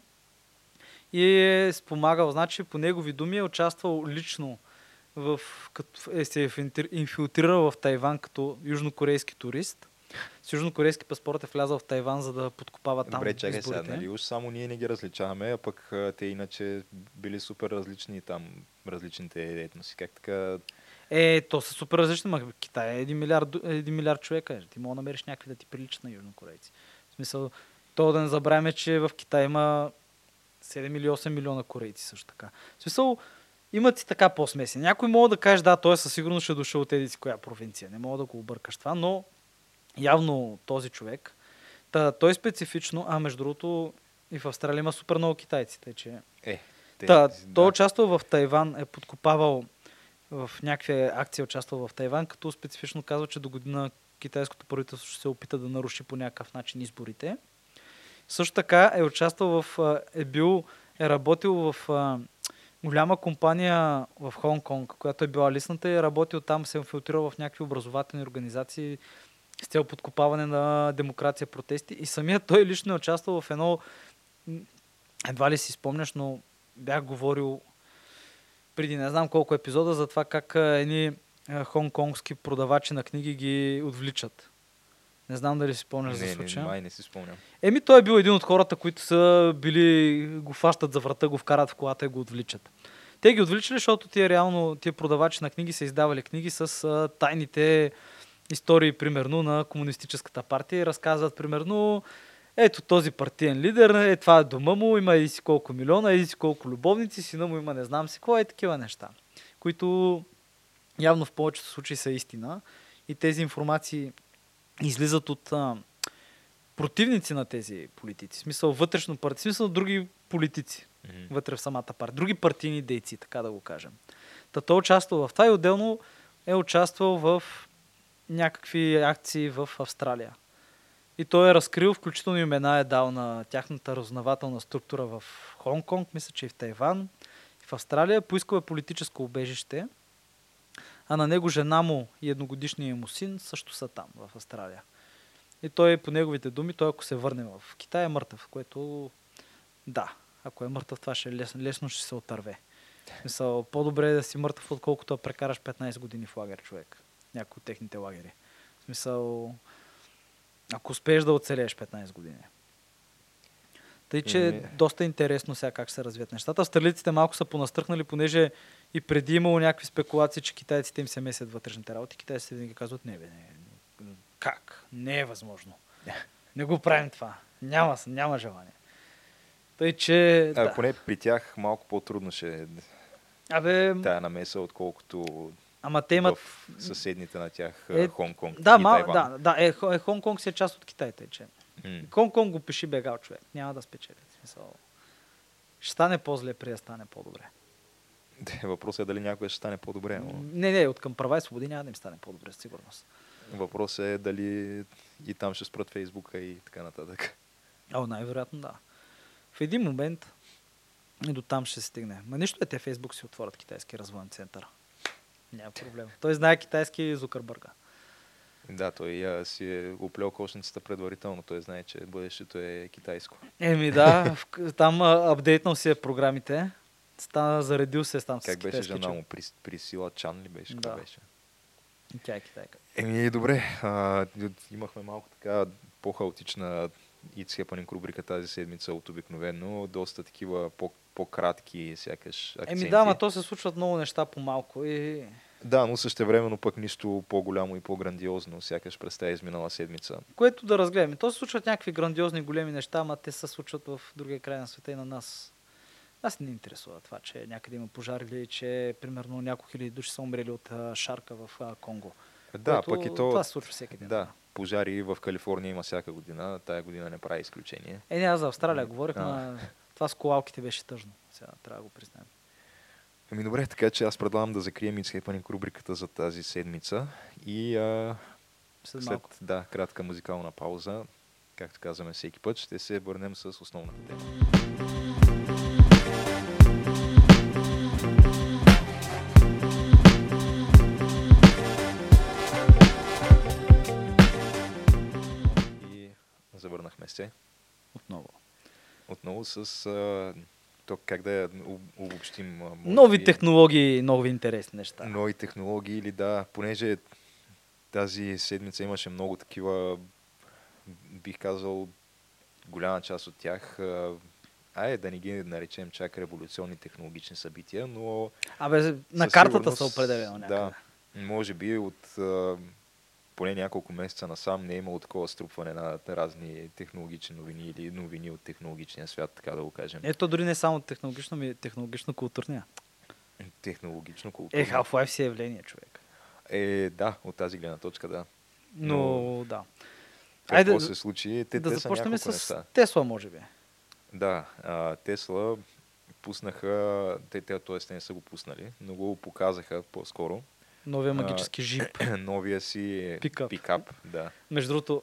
и е спомагал, значи по негови думи е участвал лично в, като, е, се е инфилтри- инфилтрирал в Тайван като южнокорейски турист. С южнокорейски паспорт е влязъл в Тайван, за да подкопава там Добре, чакай сега, нали? Уж само ние не ги различаваме, а пък те иначе били супер различни там, различните етноси. Как така? Е, то са супер различни, ма Китай е 1 милиард, ду- е 1 милиард човека. Ти мога да намериш някакви да ти приличат на южнокорейци. В смисъл, то да не забравяме, че в Китай има 7 или 8 милиона корейци също така. В смисъл, имат си така по-смесени. Някой мога да каже, да, той със сигурност ще е дошъл от еди си коя провинция. Не мога да го объркаш това, но явно този човек, та, той специфично, а между другото и в Австралия има супер много китайци, тъй че Е, те, Та, да. той е участвал в Тайван, е подкопавал в някакви акции, е участвал в Тайван, като специфично казва, че до година китайското правителство ще се опита да наруши по някакъв начин изборите. Също така е участвал в, е бил, е работил в голяма компания в Хонг-Конг, която е била лисната и е работил там, се е инфилтрирал в някакви образователни организации с цел подкопаване на демокрация, протести. И самият той лично е участвал в едно, едва ли си спомняш, но бях говорил преди не знам колко епизода за това как едни хонконгски продавачи на книги ги отвличат. Не знам дали си спомняш за не, не, случая. май не си спомням. Еми, той е бил един от хората, които са били, го фащат за врата, го вкарат в колата и го отвличат. Те ги отвличали, защото тия реално, тия продавачи на книги са издавали книги с а, тайните истории, примерно, на комунистическата партия и разказват, примерно, ето този партиен лидер, е, това е дома му, има и си колко милиона, и си колко любовници, сина му има не знам си какво, е такива неща, които явно в повечето случаи са истина и тези информации излизат от а, противници на тези политици. В смисъл вътрешно партия, в смисъл други политици Мгм. вътре в самата партия. Други партийни дейци, така да го кажем. Та той е участвал в това и отделно е участвал в някакви акции в Австралия. И той е разкрил, включително имена е дал на тяхната разузнавателна структура в Хонг-Конг, мисля, че и в Тайван, и в Австралия. Поискал е политическо убежище, а на него жена му и едногодишният му син също са там, в Австралия. И той, по неговите думи, той ако се върне в Китай е мъртъв, което да, ако е мъртъв, това ще е лесно, лесно ще се отърве. В Смисъл, по-добре е да си мъртъв, отколкото да прекараш 15 години в лагер, човек. Някои от техните лагери. В смисъл, ако успееш да оцелееш 15 години. Тъй, че е доста интересно сега как се развият нещата. Австралийците малко са понастръхнали, понеже и преди имало някакви спекулации, че китайците им се месят вътрешните работи. Китайците винаги казват, не бе, не, как? Не е възможно. Не го правим това. Няма, няма желание. Тъй, че... А, да. Поне при тях малко по-трудно ще е Абе, тая намеса, отколкото ама те имат... в съседните на тях Е, е, Хонг-Конг Да, и Тайван. да, да, е, е, Хонг-Конг си е част от Китай, тъй че. М. Хонг-Конг го пиши бегал човек. Няма да спечели. Смисъл. Ще стане по-зле, при да стане по-добре. Въпросът е дали някой ще стане по-добре. Но... Не, не, от към права и свободи няма да им стане по-добре, със сигурност. Въпросът е дали и там ще спрат Фейсбука и така нататък. О, най-вероятно да. В един момент и до там ще се стигне. Ма нищо е, те Фейсбук си отворят китайски развоен център. Няма проблем. Той знае китайски Зукърбърга. Да, той а, си е оплел кошницата предварително. Той знае, че бъдещето е китайско. Еми да, там а, апдейтнал си е програмите. Стана, заредил се там с Как беше жена му? При, Присила Чан ли беше? Да. Беше? И Тя е китайка. Еми, добре. А, имахме малко така по-хаотична It's Happening рубрика тази седмица от обикновено. Доста такива по- по-кратки сякаш акценти. Еми да, ма то се случват много неща по-малко и... Да, но същевременно пък нищо по-голямо и по-грандиозно, сякаш през тази изминала седмица. Което да разгледаме. То се случват някакви грандиозни големи неща, ама те се случват в другия край на света и на нас. Аз не интересува това, че някъде има пожар или че примерно няколко хиляди души са умрели от а, шарка в а, Конго. Да, Което пък и то... Това се случва всеки ден. Да, пожари в Калифорния има всяка година. Тая година не прави изключение. Е, не, аз за Австралия говорих, но това с колалките беше тъжно. Сега трябва да го признаем. Ами добре, така че аз предлагам да закрием Happening рубриката за тази седмица и а, След след да, кратка музикална пауза, както казваме всеки път, ще се върнем с основната тема. И завърнахме се Отново. Отново с а, то как да обобщим. Нови би, технологии, нови интересни неща. Нови технологии или да, понеже тази седмица имаше много такива, бих казал, голяма част от тях, айде да не ги наречем чак революционни технологични събития, но Абе, на картата са определено някъде. Да, може би от поне няколко месеца насам не е имало такова струпване на разни технологични новини или новини от технологичния свят, така да го кажем. Ето дори не само технологично, ми технологично-културния. Технологично, културно. Е, Half-Life си е явление, човек. Е, да, от тази гледна точка, да. Но, Но- да. Какво Айде, се случи? Те, да те започнем с неща. Тесла, може би. Да, а, Тесла пуснаха, те, те, т.е. те не са го пуснали, но го показаха по-скоро. Новия магически жип. Новия си Пикап. пикап да. Между другото,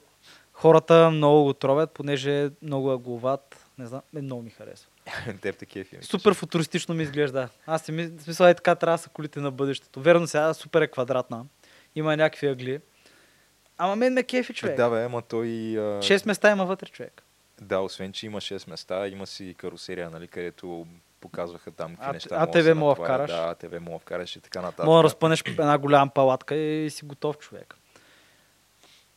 хората много го тровят, понеже е много агловат. Не знам, е, много ми харесва. Теб те кефи. Супер футуристично ми изглежда. Аз си мисля, смисъл е така трябва да са колите на бъдещето. Верно сега супер е квадратна. Има някакви ъгли. Ама мен ме кефи човек. Да, бе, ама той... А, Шест места има вътре човек. Да, освен, че има 6 места, има си карусерия, нали, където показваха там какви А- неща. а АТВ мога да вкараш. Да, АТВ мога вкараш и така нататък. Мога да разпънеш една голяма палатка и си готов човек.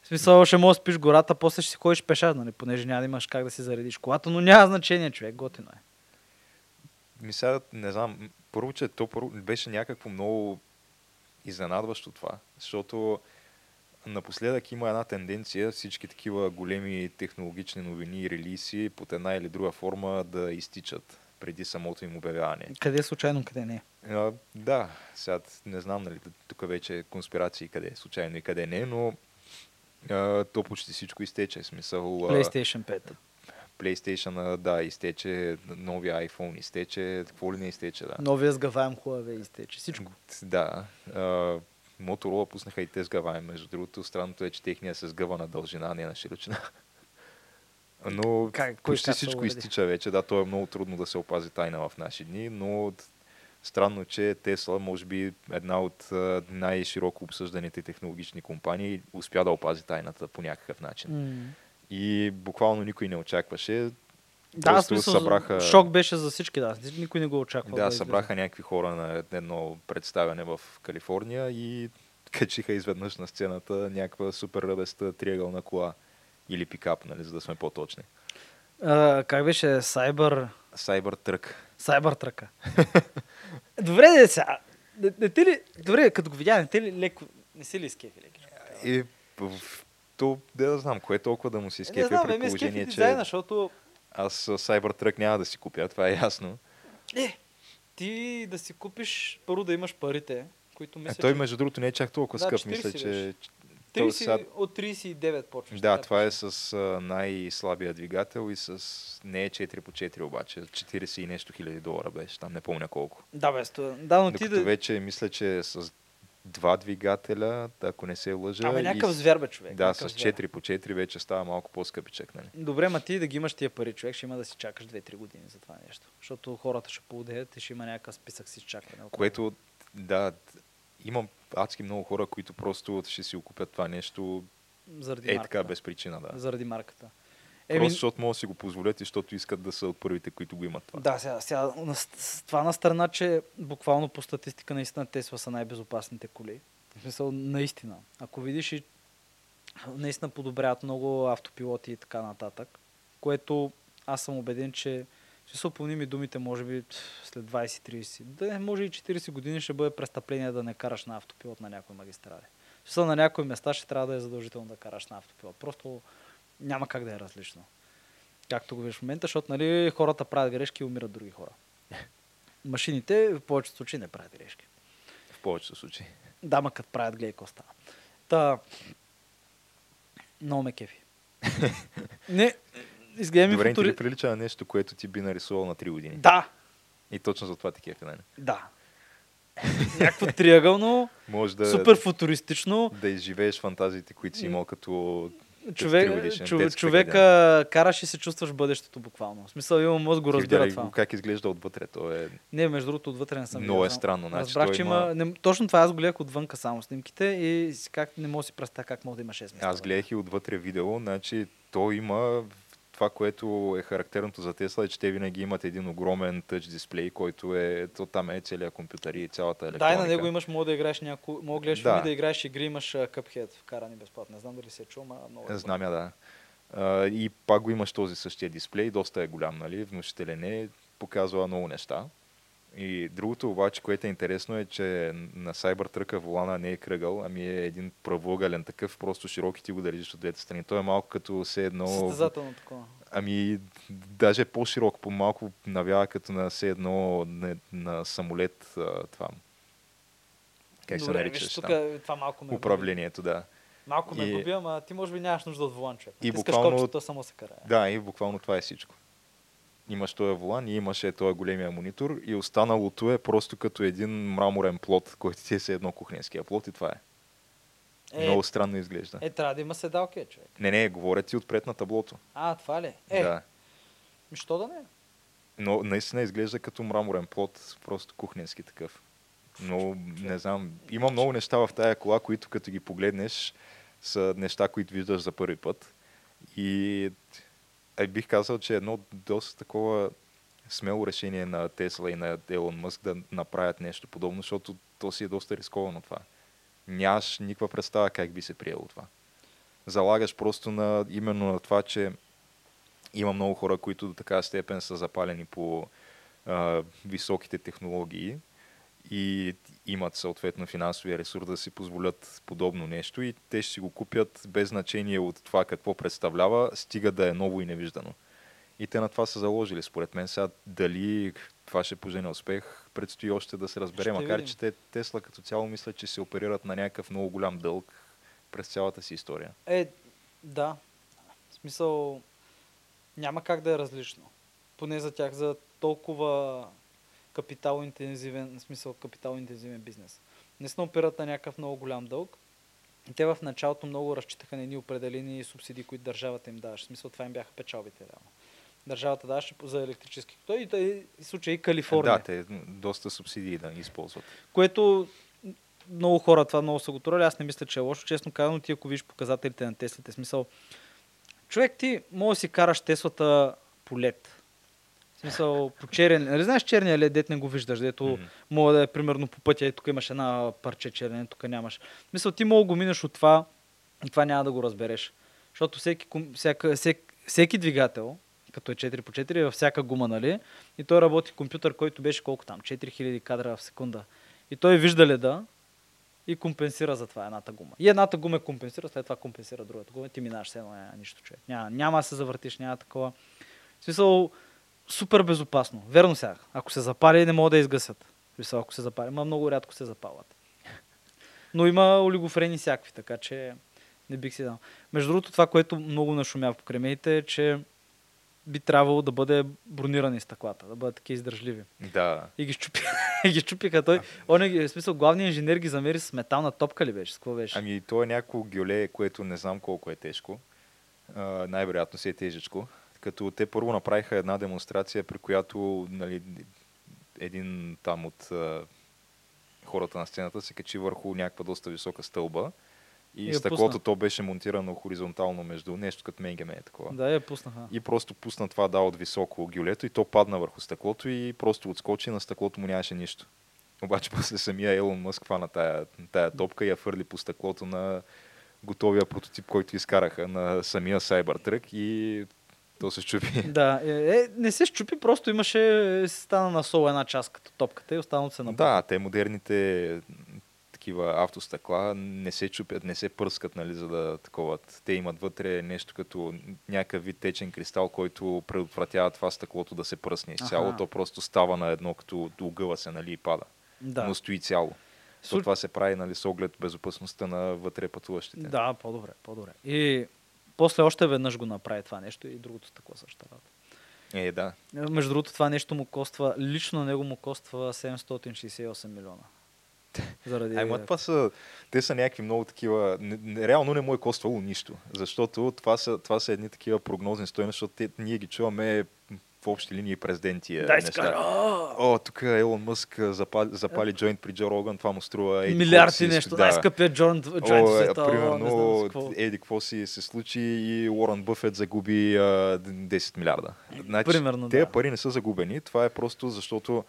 В смисъл ще можеш да спиш гората, после ще си ходиш пеша, нали, понеже няма да имаш как да си заредиш колата, но няма значение, човек, готино е. Ми сега, не знам, първо, че то първо беше някакво много изненадващо това, защото напоследък има една тенденция всички такива големи технологични новини и релиси под една или друга форма да изтичат преди самото им обявяване. Къде е случайно, къде не. А, да, сега не знам, нали, тук вече е конспирации къде е случайно и къде не, но а, то почти всичко изтече. Смисъл, PlayStation 5. PlayStation, да, изтече, новия iPhone изтече, какво ли не изтече, да. Новия сгъваем Huawei изтече. Всичко. Да. А, Моторола пуснаха и те сгъваем. Между другото, странното е, че техния се сгъва на дължина, а не на широчина. Но Как- почти как всичко изтича вече. Да, то е много трудно да се опази тайна в наши дни, но странно, че Тесла, може би една от най-широко обсъжданите технологични компании, успя да опази тайната по някакъв начин. М. И буквално никой не очакваше. Да, Просто смисъл, събраха... шок беше за всички, да. Никой не го очаква. Да, излезе. събраха някакви хора на едно представяне в Калифорния и качиха изведнъж на сцената някаква супер ръбеста триъгълна кола. Или пикап, нали, за да сме по-точни. А, как беше? Cyber... Сайбър трък. Cyber тръка. Добре, де сега. Не, не те ли... Добре, като го видя, не те ли леко... Не си ли скефи леки? И в- то, да, да знам, кое е толкова да му се Не изкепи знам, при скефи положение, дизайна, че защото... аз Сайбър трък няма да си купя, това е ясно. Е, ти да си купиш, първо да имаш парите, които мисля, А той, между другото, не е чак толкова Да, скъп. 40 Мисля, че... беше. то 30, сега- От 39 почваш. Да, това е с а, най-слабия двигател и с... Не е 4 по 4 обаче. 40 и нещо хиляди долара беше. Там не помня колко. Да, бе, сто... да, но ти да... вече мисля, че е с два двигателя, ако не се лъжа. Абе, и някакъв с- звяр, бе, човек. Да, с звяр. 4 по 4 вече става малко по-скъпичък, нали? Добре, ма ти да ги имаш тия пари, човек, ще има да си чакаш 2-3 години за това нещо. Защото хората ще поудеят и ще има някакъв списък с изчакване. отново. Което, да, имам адски много хора, които просто ще си окупят това нещо Заради е марката. така, без причина, да. Заради марката. Просто защото могат да си го позволят и защото искат да са от първите, които го имат това. Да, сега, сега на, с това на страна, че буквално по статистика наистина Тесла са най-безопасните коли. В смисъл, наистина. Ако видиш и наистина подобряват много автопилоти и така нататък, което аз съм убеден, че ще се опълним и думите, може би след 20-30, да може и 40 години ще бъде престъпление да не караш на автопилот на някои магистрали. Смисъл, на някои места ще трябва да е задължително да караш на автопилот. Просто няма как да е различно. Както го виждаш в момента, защото нали, хората правят грешки и умират други хора. Машините в повечето случаи не правят грешки. В повечето случаи. Да, ма като правят, гледай какво става. Та, Много ме кефи. не, изгледа ми Добре, не ти ли футури... прилича на нещо, което ти би нарисувал на 3 години? Да, И точно за това ти кефи, нали? да. Някакво триъгълно, Може да, супер футуристично. да изживееш фантазиите, които си имал като... Човек, чов, човека караш и се чувстваш в бъдещето буквално. В смисъл, имам мозък го разбира това. как изглежда отвътре. То е... Не, между другото, отвътре не съм Много видял. е странно, значи Разбрах, че има-. Не, точно това аз гледах отвънка само снимките и как не мога да си представя как мога да има 6 месеца. Аз гледах и отвътре видео, значи то има това, което е характерното за Тесла, е, че те винаги имат един огромен тъч дисплей, който е, то там е целият компютър и цялата електроника. Да, и на него имаш, мога да играеш някой, мога да гледаш Да. да играеш игри, имаш Cuphead вкарани безплатно. Не знам дали се е чул, ма много е. Знам я, да. А, и пак го имаш този същия дисплей, доста е голям, нали, внушителен е, показва много неща. И другото обаче, което е интересно е, че на Cybertruck волана не е кръгъл, ами е един правоъгълен такъв, просто широки ти го държиш от двете страни. Той е малко като все едно... Състезателно такова. Ами, даже е по-широк, по-малко навява като на все едно на, на самолет това. Как се Добре, наричаш виж, там? тук е- това малко ме Управлението, да. Малко ме И- губи, ама ти може би нямаш нужда от волан, човек. И И искаш буквално- копчето, само се кара. Да, и буквално това е всичко. Имаш този волан и имаш е този големия монитор и останалото е просто като един мраморен плот, който ти е едно кухненския плот и това е. Е, Много странно изглежда. е, трябва да има седалки, е, човек. Не, не, говоря ти отпред на таблото. А, това ли? Е, Да. ми що да не? Но наистина изглежда като мраморен плот, просто кухненски такъв. Но не знам, има много неща в тая кола, които като ги погледнеш са неща, които виждаш за първи път. И е, бих казал, че е едно доста такова смело решение на Тесла и на Елон Мъск да направят нещо подобно, защото то си е доста рисковано това. Нямаш никаква представа как би се приело това. Залагаш просто на, именно на това, че има много хора, които до такава степен са запалени по а, високите технологии и имат съответно финансовия ресурс да си позволят подобно нещо и те ще си го купят без значение от това какво представлява, стига да е ново и невиждано. И те на това са заложили, според мен. Сега дали това ще пожене успех, предстои още да се разбере. Ще Макар, видим. че те Тесла като цяло мисля, че се оперират на някакъв много голям дълг през цялата си история. Е, да. В смисъл, няма как да е различно. Поне за тях, за толкова капиталоинтензивен, в смисъл капиталоинтензивен бизнес. Не се опират на някакъв много голям дълг. И те в началото много разчитаха на едни определени субсидии, които държавата им даваше. В смисъл това им бяха печалбите реално. Държавата даваше за електрически. Той и, и, и случай и Калифорния. Да, те доста субсидии да използват. Което много хора това много са го турали. Аз не мисля, че е лошо. Честно казано, ти ако видиш показателите на Теслите, смисъл, човек ти може да си караш Теслата по лед. Смисъл, по черен. Нали знаеш черния лед, дет не го виждаш, дето Мгм. мога да е примерно по пътя и тук имаш една парче черен, тук нямаш. В смисъл, ти мога да го минеш от това и това няма да го разбереш. Защото всеки, всяка, всеки, всеки двигател, като е 4 по 4, е във всяка гума, нали? И той работи компютър, който беше колко там? 4000 кадра в секунда. И той вижда леда и компенсира за това едната гума. И едната гума компенсира, след това компенсира другата гума. Ти минаш все едно, няма нищо човек. Няма, няма да се завъртиш, няма такова. В смисъл, супер безопасно. Верно сега. Ако се запали, не могат да изгасят. В смисъл, ако се запали, ма много рядко се запалват. Но има олигофрени всякакви, така че не бих си дал. Между другото, това, което много нашумя покрай медиите, е, че би трябвало да бъде бронирани стъклата, да бъдат такива издържливи. Да. И ги щупи, и ги щупиха. Той, он е, в смисъл, главният инженер ги замери с метална топка ли беше? С какво беше? Ами то е някакво гюле, което не знам колко е тежко. Най-вероятно си е тежечко. Като те първо направиха една демонстрация, при която нали, един там от а, хората на сцената се качи върху някаква доста висока стълба и, И стъклото пусна. то беше монтирано хоризонтално между нещо като менгеме е такова. Да, я пуснаха. И просто пусна това да от високо гюлето и то падна върху стъклото и просто отскочи на стъклото му нямаше нищо. Обаче после самия Елон Мъск хвана тая, тая топка и я фърли по стъклото на готовия прототип, който изкараха на самия Cybertruck и то се щупи. Да, е, е, не се щупи, просто имаше, стана на соло една част като топката и останалото се напълни. Да, те модерните такива автостъкла не се чупят, не се пръскат, нали, за да таковат. Те имат вътре нещо като някакъв вид течен кристал, който предотвратява това стъклото да се пръсне изцяло. То просто става на едно, като огъва се, нали, и пада. да. Но стои цяло. То Слу- това се прави, нали, с оглед безопасността на вътре пътуващите. Да, по-добре, по-добре. И после още веднъж го направи това нещо и другото стъкло също работа. Е, да. Между другото, това нещо му коства, лично на него му коства 768 милиона. Заради... Ай, това са, те са някакви много такива, не, реално не му е коствало нищо, защото това са, това са едни такива прогнозни стоености, защото те, ние ги чуваме в общи линии през ден тия Дай неща. О, тук Елон Мъск запали, запали джойнт при Джо Роган, това му струва еди Милиард и си, нещо. да. Най-скъпият Джон, Джон О, в е, света. примерно, еди какво си се случи и Уорън Бъфет загуби а, 10 милиарда. Значи, Примерно, тези да. пари не са загубени, това е просто защото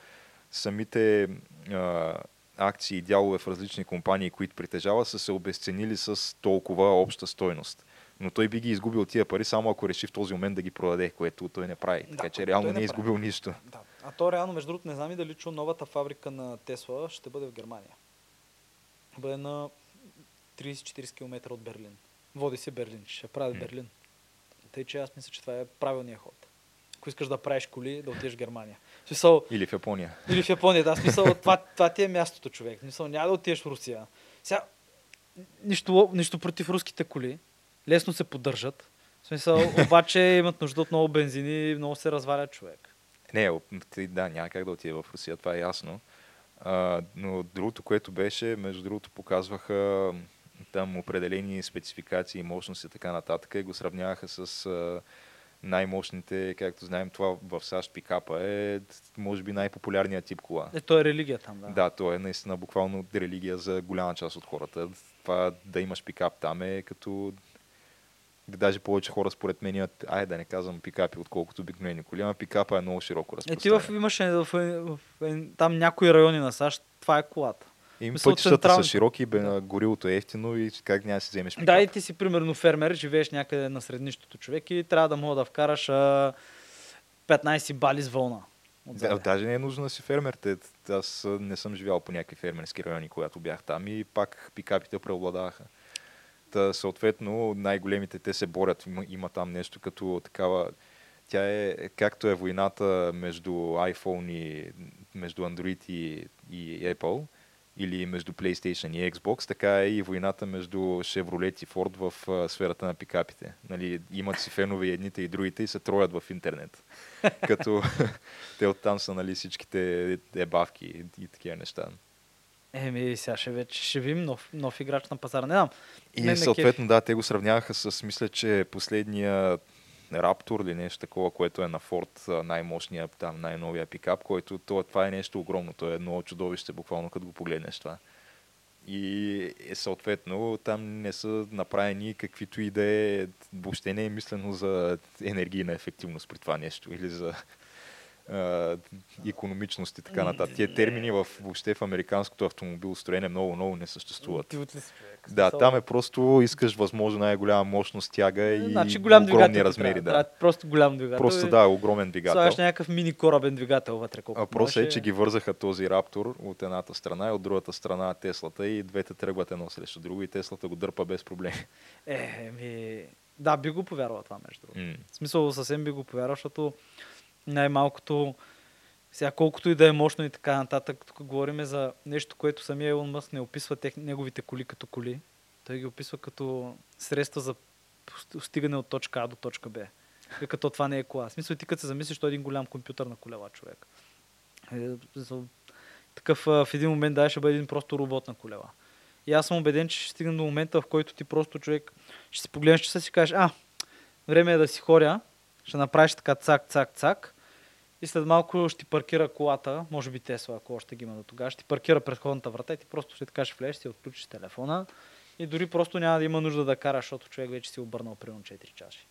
самите а, акции и дялове в различни компании, които притежава, са се обесценили с толкова обща стойност. Но той би ги изгубил тия пари, само ако реши в този момент да ги продаде, което той не прави. Да, така че реално не не е изгубил нищо. Да. А то реално, между другото, не знам и дали чу новата фабрика на Тесла ще бъде в Германия. Бъде на 30-40 км от Берлин. Води се Берлин, ще прави. Берлин. Тъй, че аз мисля, че това е правилният ход. Ако искаш да правиш коли, да отидеш в Германия. Смисъл, Или в Япония. или в Япония, да, смисъл, това, това ти е мястото, човек. Смисъл, няма да отидеш в Русия. Сега, нищо, нищо против руските коли. Лесно се поддържат. В смисъл, обаче имат нужда от много бензини и много се развалят човек. Не, да, няма как да отиде в Русия, това е ясно. А, но другото, което беше, между другото, показваха там определени спецификации, мощности и така нататък и го сравняваха с а, най-мощните, както знаем, това в САЩ пикапа е, може би, най-популярният тип кола. Е, то е религия там, да. Да, то е наистина буквално религия за голяма част от хората. Това да имаш пикап там е като даже повече хора според мен имат, ай да не казвам пикапи, отколкото обикновени коли, ама пикапа е много широко Е, ти разпространен. в, имаше в, в, в, там някои райони на САЩ, това е колата. Мисъл, пътищата централни- са широки, бе, горилото е ефтино и как няма да си вземеш пикап. Да, и ти си примерно фермер, живееш някъде на среднищото човек и трябва да мога да вкараш а, 15 бали с вълна. Да, даже не е нужно да си фермер. Те, аз не съм живял по някакви фермерски райони, когато бях там и пак пикапите преобладаваха. Съответно, най-големите те се борят. Има, има там нещо като такава... Тя е, както е войната между iPhone и между Android и, и Apple, или между PlayStation и Xbox, така е и войната между Chevrolet и Ford в а, сферата на пикапите. Нали, имат си фенове едните и другите и се троят в интернет. Като те оттам са нали, всичките ебавки и, и такива неща. Еми, сега ще, вече, ще видим нов, нов играч на пазара. Не знам. И Мен ме съответно, да, те го сравняваха с, мисля, че последния Раптор или нещо такова, което е на Форд, най-мощния, там, най-новия пикап, който то, това е нещо огромно. То е едно чудовище, буквално, като го погледнеш това. И е, съответно там не са направени каквито и да е, въобще не е мислено за енергийна ефективност при това нещо или за економичност и така нататък. Тия термини в, въобще в американското автомобилостроение много, много не съществуват. Да, там е просто искаш възможно най-голяма мощност тяга и Значи голям огромни размери. Да. Просто голям двигател. Просто да, огромен двигател. Слагаш някакъв мини корабен двигател вътре. А Въпросът е, че ги вързаха този Раптор от едната страна и от другата страна Теслата и двете тръгват едно срещу друго и Теслата го дърпа без проблем. Е, ми... Да, би го повярвал това, между другото. М. В смисъл съвсем би го повярвал, защото най-малкото сега колкото и да е мощно и така нататък, тук говорим за нещо, което самия Елон Мъск не описва тех, неговите коли като коли. Той ги описва като средства за стигане от точка А до точка Б. И като това не е кола. Смисъл ти като се замислиш, той е един голям компютър на колела човек. Е, такъв в един момент да ще бъде един просто робот на колела. И аз съм убеден, че ще стигнем до момента, в който ти просто човек ще си погледнеш часа и си кажеш, а, време е да си хоря, ще направиш така цак, цак, цак и след малко ще паркира колата, може би Тесла, ако още ги има до тогава, ще паркира предходната врата и ти просто ще така ще влезеш, си отключиш телефона и дори просто няма да има нужда да караш, защото човек вече си е обърнал примерно 4 чаши.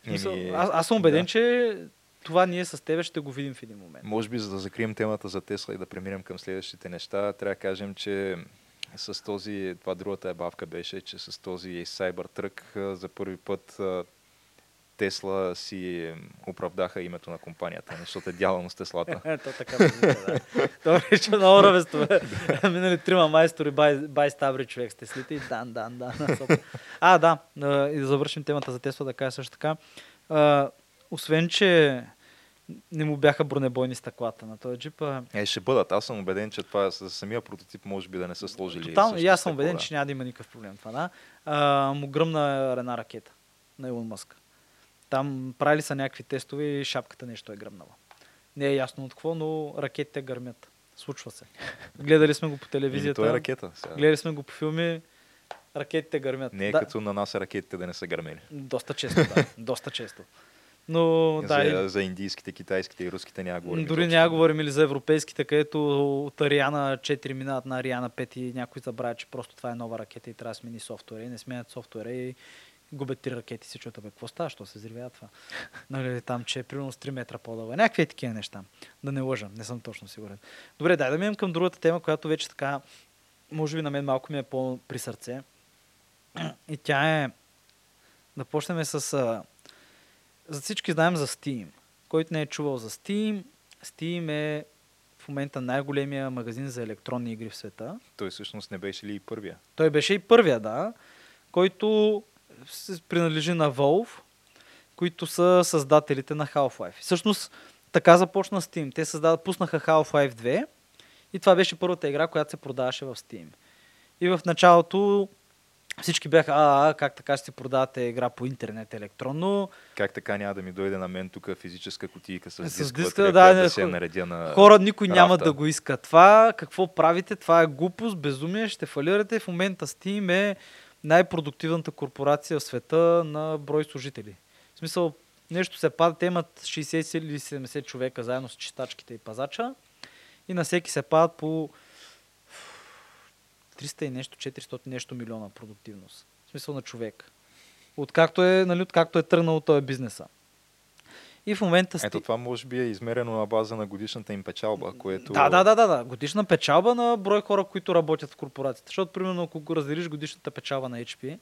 В смисъл, Еми, аз, аз съм убеден, да. че това ние с тебе ще го видим в един момент. Може би, за да закрием темата за Тесла и да преминем към следващите неща, трябва да кажем, че с този, това другата ебавка беше, че с този Cybertruck за първи път Тесла си оправдаха името на компанията, защото е дялано с Теслата. То така да. Това беше много ръвесто. бе. Минали трима майстори, бай, бай човек сте слите и дан, дан, дан. А, да, и да завършим темата за Тесла, да кажа също така. Освен, че не му бяха бронебойни стъклата на този джип. Е, ще бъдат. Аз съм убеден, че това с самия прототип може би да не са сложили. Тотално, и аз съм убеден, да. че няма да има никакъв проблем това, да. А, му гръмна една ракета на Илон Мъск. Там правили са някакви тестове и шапката нещо е гръмнала. Не е ясно от какво, но ракетите гърмят. Случва се. Гледали сме го по телевизията. то е ракета. Сега. Гледали сме го по филми. Ракетите гърмят. Не е да, като на нас ракетите да не са гърмели. Доста често, да. доста често. Но да, за, за индийските, китайските и руските няма говорим. Дори няма говорим или за европейските, където от Ариана 4 минават на Ариана 5 и някой забравя, че просто това е нова ракета и трябва да смени софтуера и не сменят софтуера и губят три ракети се чуят, бе, какво става, що се взривява това? Нали, там, че е примерно с 3 метра по-дълга. Някакви е такива неща. Да не лъжа, не съм точно сигурен. Добре, дай да минем към другата тема, която вече така, може би на мен малко ми е по-при сърце. И тя е, да почнем с... А, за всички знаем за Steam. Който не е чувал за Steam, Steam е в момента най-големия магазин за електронни игри в света. Той всъщност не беше ли и първия? Той беше и първия, да, който принадлежи на Valve, които са създателите на Half-Life. Всъщност, така започна Steam. Те създадат, пуснаха Half-Life 2 и това беше първата игра, която се продаваше в Steam. И в началото всички бяха, а, а как така ще си продавате игра по интернет електронно. Как така няма да ми дойде на мен тук физическа кутийка с, С диск, диска, да, не, да се наредя на... Хора, никой няма рафта. да го иска това. Какво правите? Това е глупост, безумие, ще фалирате. В момента Steam е най-продуктивната корпорация в света на брой служители. В смисъл, нещо се пада, те имат 60 или 70 човека заедно с чистачките и пазача и на всеки се падат по 300 и нещо, 400 нещо милиона продуктивност. В смисъл на човек. Откакто е, нали, откакто е тръгнал този бизнеса. И в момента... Ето това може би е измерено на база на годишната им печалба, което... да, да, да, да, да. Годишна печалба на брой хора, които работят в корпорацията. Защото, примерно, ако го разделиш годишната печалба на HP,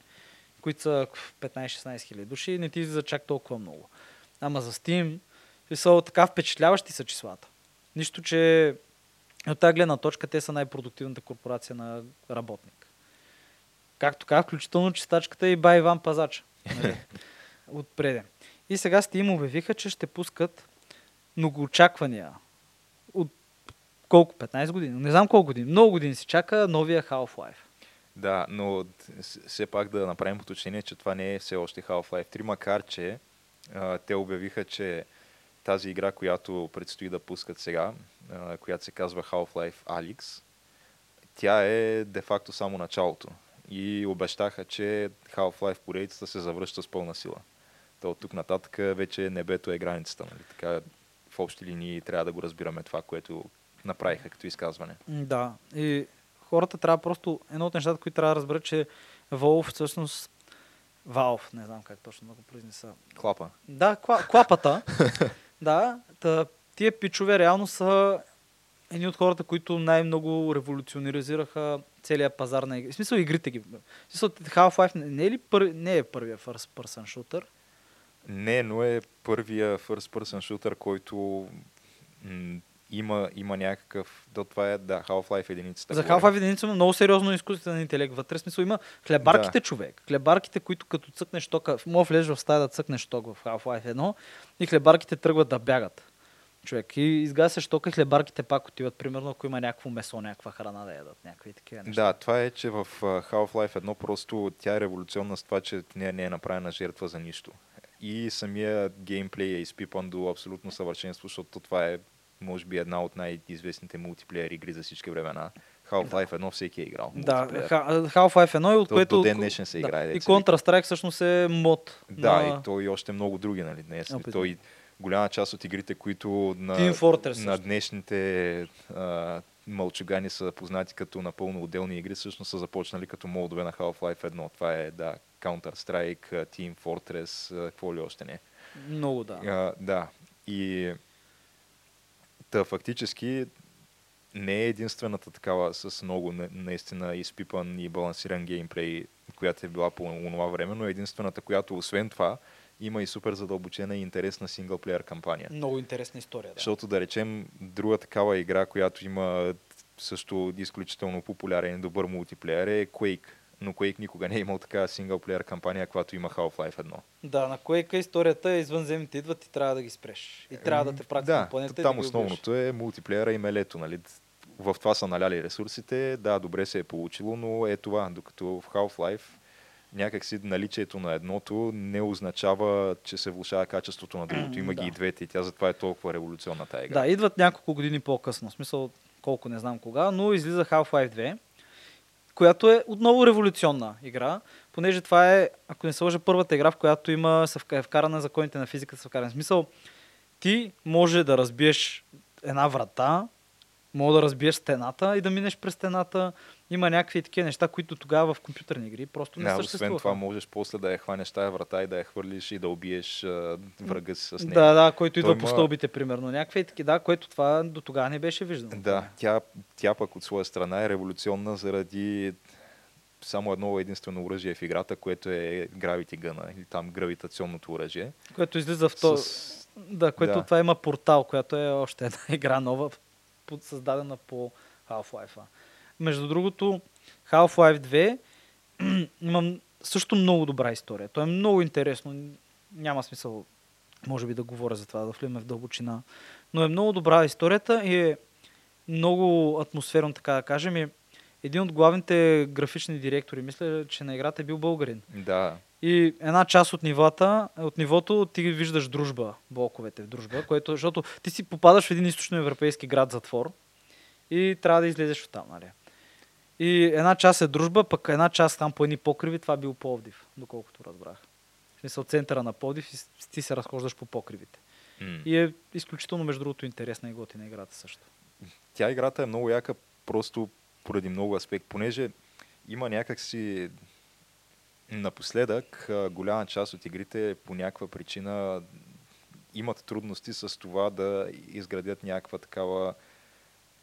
които са 15-16 хиляди души, не ти излиза чак толкова много. Ама за Steam, са така впечатляващи са числата. Нищо, че от тази гледна точка те са най-продуктивната корпорация на работник. Както казах, включително чистачката и бай Иван Пазача. Нали? Отпреде. И сега Steam обявиха, че ще пускат многоочаквания от колко? 15 години? Не знам колко години. Много години се чака новия Half-Life. Да, но все пак да направим уточнение, че това не е все още Half-Life 3, макар че а, те обявиха, че тази игра, която предстои да пускат сега, а, която се казва Half-Life Alyx, тя е де-факто само началото. И обещаха, че Half-Life поредицата се завръща с пълна сила. То от тук нататък вече небето е границата. Нали? Така, в общи линии трябва да го разбираме това, което направиха като изказване. Да. И хората трябва просто... Едно от нещата, които трябва да разберат, че Valve всъщност... Valve, не знам как точно да го произнеса. Клапа. Да, кла, клапата. да, та, тия пичове реално са едни от хората, които най-много революционизираха целият пазар на игри. В смисъл игрите ги. В смисъл Half-Life не е ли пър... не е първия first person shooter? Не, но е първия first person shooter, който м- има, има някакъв... То това е, да, Half-Life единицата. За. Half-Life единица има много сериозно изкуствен интелект вътре. Смисъл има хлебарките Да. човек. Хлебарките, които като цъкнеш тока, мога влезеш в стая да цъкнеш ток в Half-Life 1 и хлебарките тръгват да бягат. Човек. И изгасяш тока и хлебарките пак отиват. Примерно, ако има някакво месо, някаква храна да ядат, някакви такива неща. Да, това е, че в Half-Life 1 просто тя е революционна с това, че не, не е направена жертва за нищо. И самия геймплей е изпипан до абсолютно съвършенство, защото това е, може би, една от най-известните мултиплеер игри за всички времена. Half-Life 1 всеки е играл. Да, Half-Life 1 и от То което... до ден днешен се играе, Да. И деца вика. Counter-Strike всъщност е мод. Да, на... и то и още много други, нали? Не, Опит. той голяма част от игрите, които на, на днешните а, мълчугани са познати като напълно отделни игри, всъщност са започнали като модове на Half-Life 1. Това е, да, Counter-Strike, Team Fortress, какво ли още не. Много да. А, да. И та, фактически не е единствената такава с много на- наистина изпипан и балансиран геймплей, която е била по това време, но е единствената, която освен това има и супер задълбочена и интересна синглплеер кампания. Много интересна история. Да. Защото да речем друга такава игра, която има също изключително популярен и добър мултиплеер е Quake. Но Quake никога не е имал така синглплеер кампания, която има Half-Life 1. Да, на Quake историята е извънземните идват и трябва да ги спреш. И трябва да те прати да, на планета там да основното е мултиплеера и мелето, нали? В това са наляли ресурсите, да, добре се е получило, но е това, докато в Half-Life някакси наличието на едното не означава, че се влушава качеството на другото. Има Да. ги и двете и тя затова е толкова революционна тази игра. Да, идват няколко години по-късно. В смисъл, колко не знам кога, но излиза Half-Life 2, която е отново революционна игра, понеже това е, ако не се лъжа, първата игра, в която има вка- е вкарана законите на физиката, са вкарани. В смисъл, ти може да разбиеш една врата, може да разбиеш стената и да минеш през стената. Има някакви такива неща, които тогава в компютърни игри просто не Да, освен съществуваха. това можеш после да я хванеш тая врата и да я хвърлиш и да убиеш а, врага си с нея. Да, да, който идва по стълбите, примерно. Някакви таки, да, което това до тогава не беше виждано. Да, тя, тя пък от своя страна е революционна заради само едно единствено оръжие в играта, което е Gravity Gun, или там гравитационното оръжие. Което излиза в то... С... Да, което Да. това има портал, която е още една игра нова, създадена по Half-Life. Между другото, Half-Life 2 имам също много добра история. То е много интересно. Няма смисъл, може би, да говоря за това, да влизаме в дълбочина. Но е много добра историята и е много атмосферно, така да кажем. И един от главните графични директори, мисля, че на играта е бил българин. Да, И една част от нивата, от нивото ти виждаш дружба, блоковете в дружба, което, защото ти си попадаш в един източноевропейски град затвор и трябва да излезеш от там, нали? И една част е дружба, пък една част там по едни покриви, това бил Пловдив, доколкото разбрах. В смисъл центъра на Пловдив и ти се разхождаш по покривите. М. И е изключително, между другото, интересна и готина играта също. тя играта е много яка просто поради много аспект, понеже има някакси напоследък голяма част от игрите по някаква причина имат трудности с това да изградят някаква такава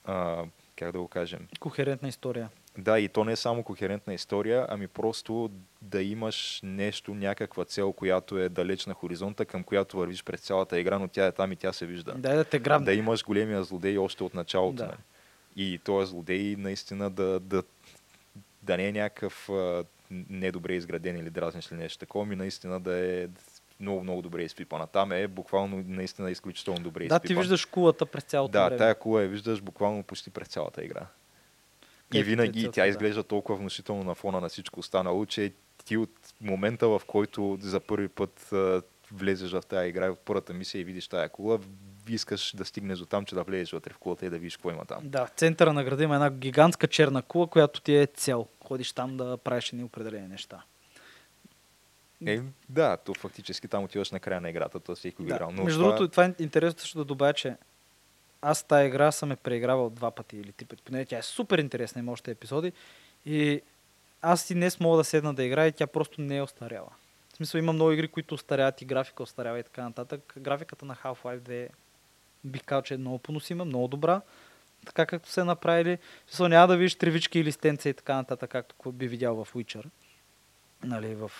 а, как да го кажем, Кохерентна история. Да, и то не е само кохерентна история, ами просто да имаш нещо, някаква цел, която е далеч на хоризонта, към която вървиш през цялата игра, но тя е там и тя се вижда. Дай да те грабне. Да имаш големия злодей още от началото. Да. нали. И този злодей наистина да, да, да не е някакъв недобре изграден или дразниш или нещо такова, ми наистина да е много, много добре изпипана. Там е буквално наистина изключително добре Да, изпипан. ти виждаш кулата през цялото Да, време. тая кула я виждаш буквално почти през цялата игра. И Кефите винаги тя да. изглежда толкова внушително на фона на всичко останало, че ти от момента, в който за първи път влезеш в тази игра, от първата мисия и видиш тая кула, искаш да стигнеш до там, че да влезеш вътре в кулата и да видиш какво има там. Да, в центъра на града има една гигантска черна кула, която ти е цел. Ходиш там да правиш едни определени неща. Е, да, то фактически там отиваш на края на играта, то всеки го Да. играл. Но Между това... другото, това е интересно също да добавя, че аз тази игра съм е преигравал два пъти или три пъти. Поне тя е супер интересна, има още епизоди. И аз и днес мога да седна да играя и тя просто не е остаряла. В смисъл има много игри, които остаряват и графика остарява и така нататък. Графиката на Half-Life 2 бих казал, че е много поносима, много добра. Така както се направили. В смисъл няма да видиш тревички или стенца и така нататък, както би видял в Witcher. Нали, в...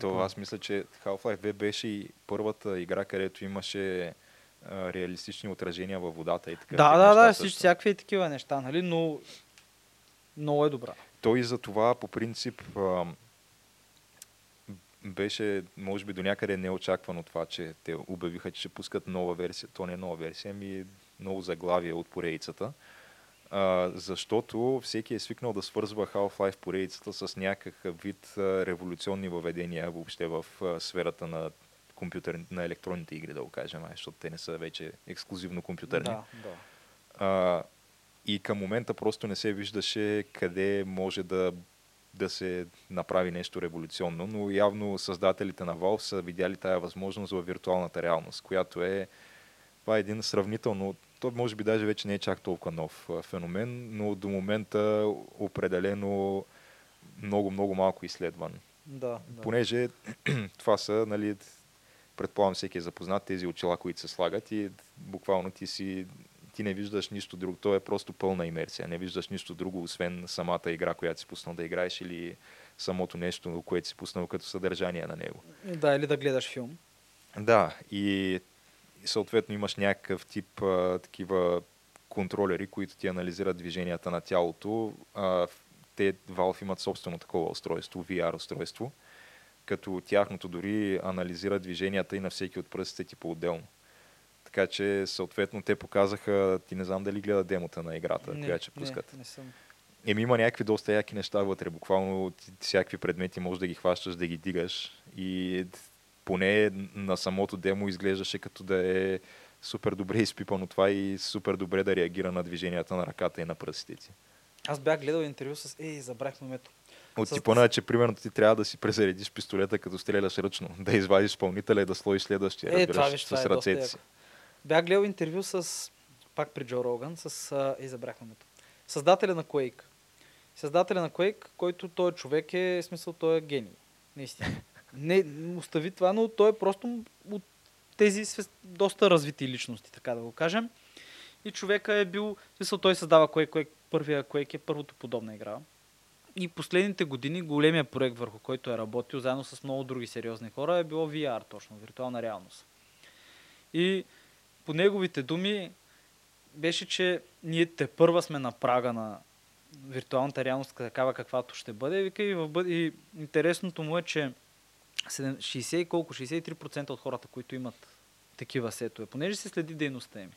То аз мисля, че Half-Life 2 беше и първата игра, където имаше реалистични отражения във водата и така. Да, да, неща да, всички, всякакви такива неща, нали, но много е добра. Той за това по принцип беше, може би до някъде неочаквано това, че те обявиха, че ще пускат нова версия. То не е нова версия, ами ново заглавие от поредицата. А, защото всеки е свикнал да свързва Half-Life поредицата с някакъв вид а, революционни въведения въобще в а, сферата на компютър, на електронните игри, да го кажем, защото те не са вече ексклюзивно компютърни. Да, да. А, и към момента просто не се виждаше къде може да, да се направи нещо революционно, но явно създателите на Valve са видяли тая възможност в виртуалната реалност, която е това е един сравнително, то може би даже вече не е чак толкова нов феномен, но до момента определено много, много малко изследван. Да, да. Понеже това са, нали, предполагам всеки е запознат тези очила, които се слагат и буквално ти си ти не виждаш нищо друго. То е просто пълна имерсия. Не виждаш нищо друго, освен самата игра, която си пуснал да играеш или самото нещо, което си пуснал като съдържание на него. Да, или да гледаш филм. Да, и съответно имаш някакъв тип а, такива контролери, които ти анализират движенията на тялото. А, те Valve имат собствено такова устройство, VR устройство, като тяхното дори анализира движенията и на всеки от пръстите ти по-отделно. Така че, съответно, те показаха, ти не знам дали гледа демота на играта, не, която ще пускат. Не, не съм. Еми има някакви доста яки неща вътре. Буквално всякакви предмети можеш да ги хващаш, да ги дигаш. И поне на самото демо изглеждаше като да е супер добре изпипано това и супер добре да реагира на движенията на ръката и на пръстите ти. Аз бях гледал интервю с... Ей, забрах момето. От С- типа на, че примерно ти трябва да си презаредиш пистолета, като стреляш ръчно. Да извадиш изпълнителя и да сложиш следващия, Е, разбираш, виж, с е ръцете си. яко. Бях гледал интервю с... Пак при Джо Роган, с... А, забрах. Създателя на Quake. Създателя на Quake, който той човек е, в смисъл, той е гений. Наистина. Не, остави това, но той е просто от тези доста развити личности, така да го кажем. И човека е бил, в смисъл, той създава Quake, Quake, първия Quake е първото подобна игра. И последните години големия проект, върху който е работил, заедно с много други сериозни хора, е било VR точно, виртуална реалност. И по неговите думи беше, че ние те първа сме на прага на виртуалната реалност, такава каквато ще бъде. Вика и, в бъд... и интересното му е, че 7 60 и колко, 63% от хората, които имат такива сетове, понеже се следи дейността им.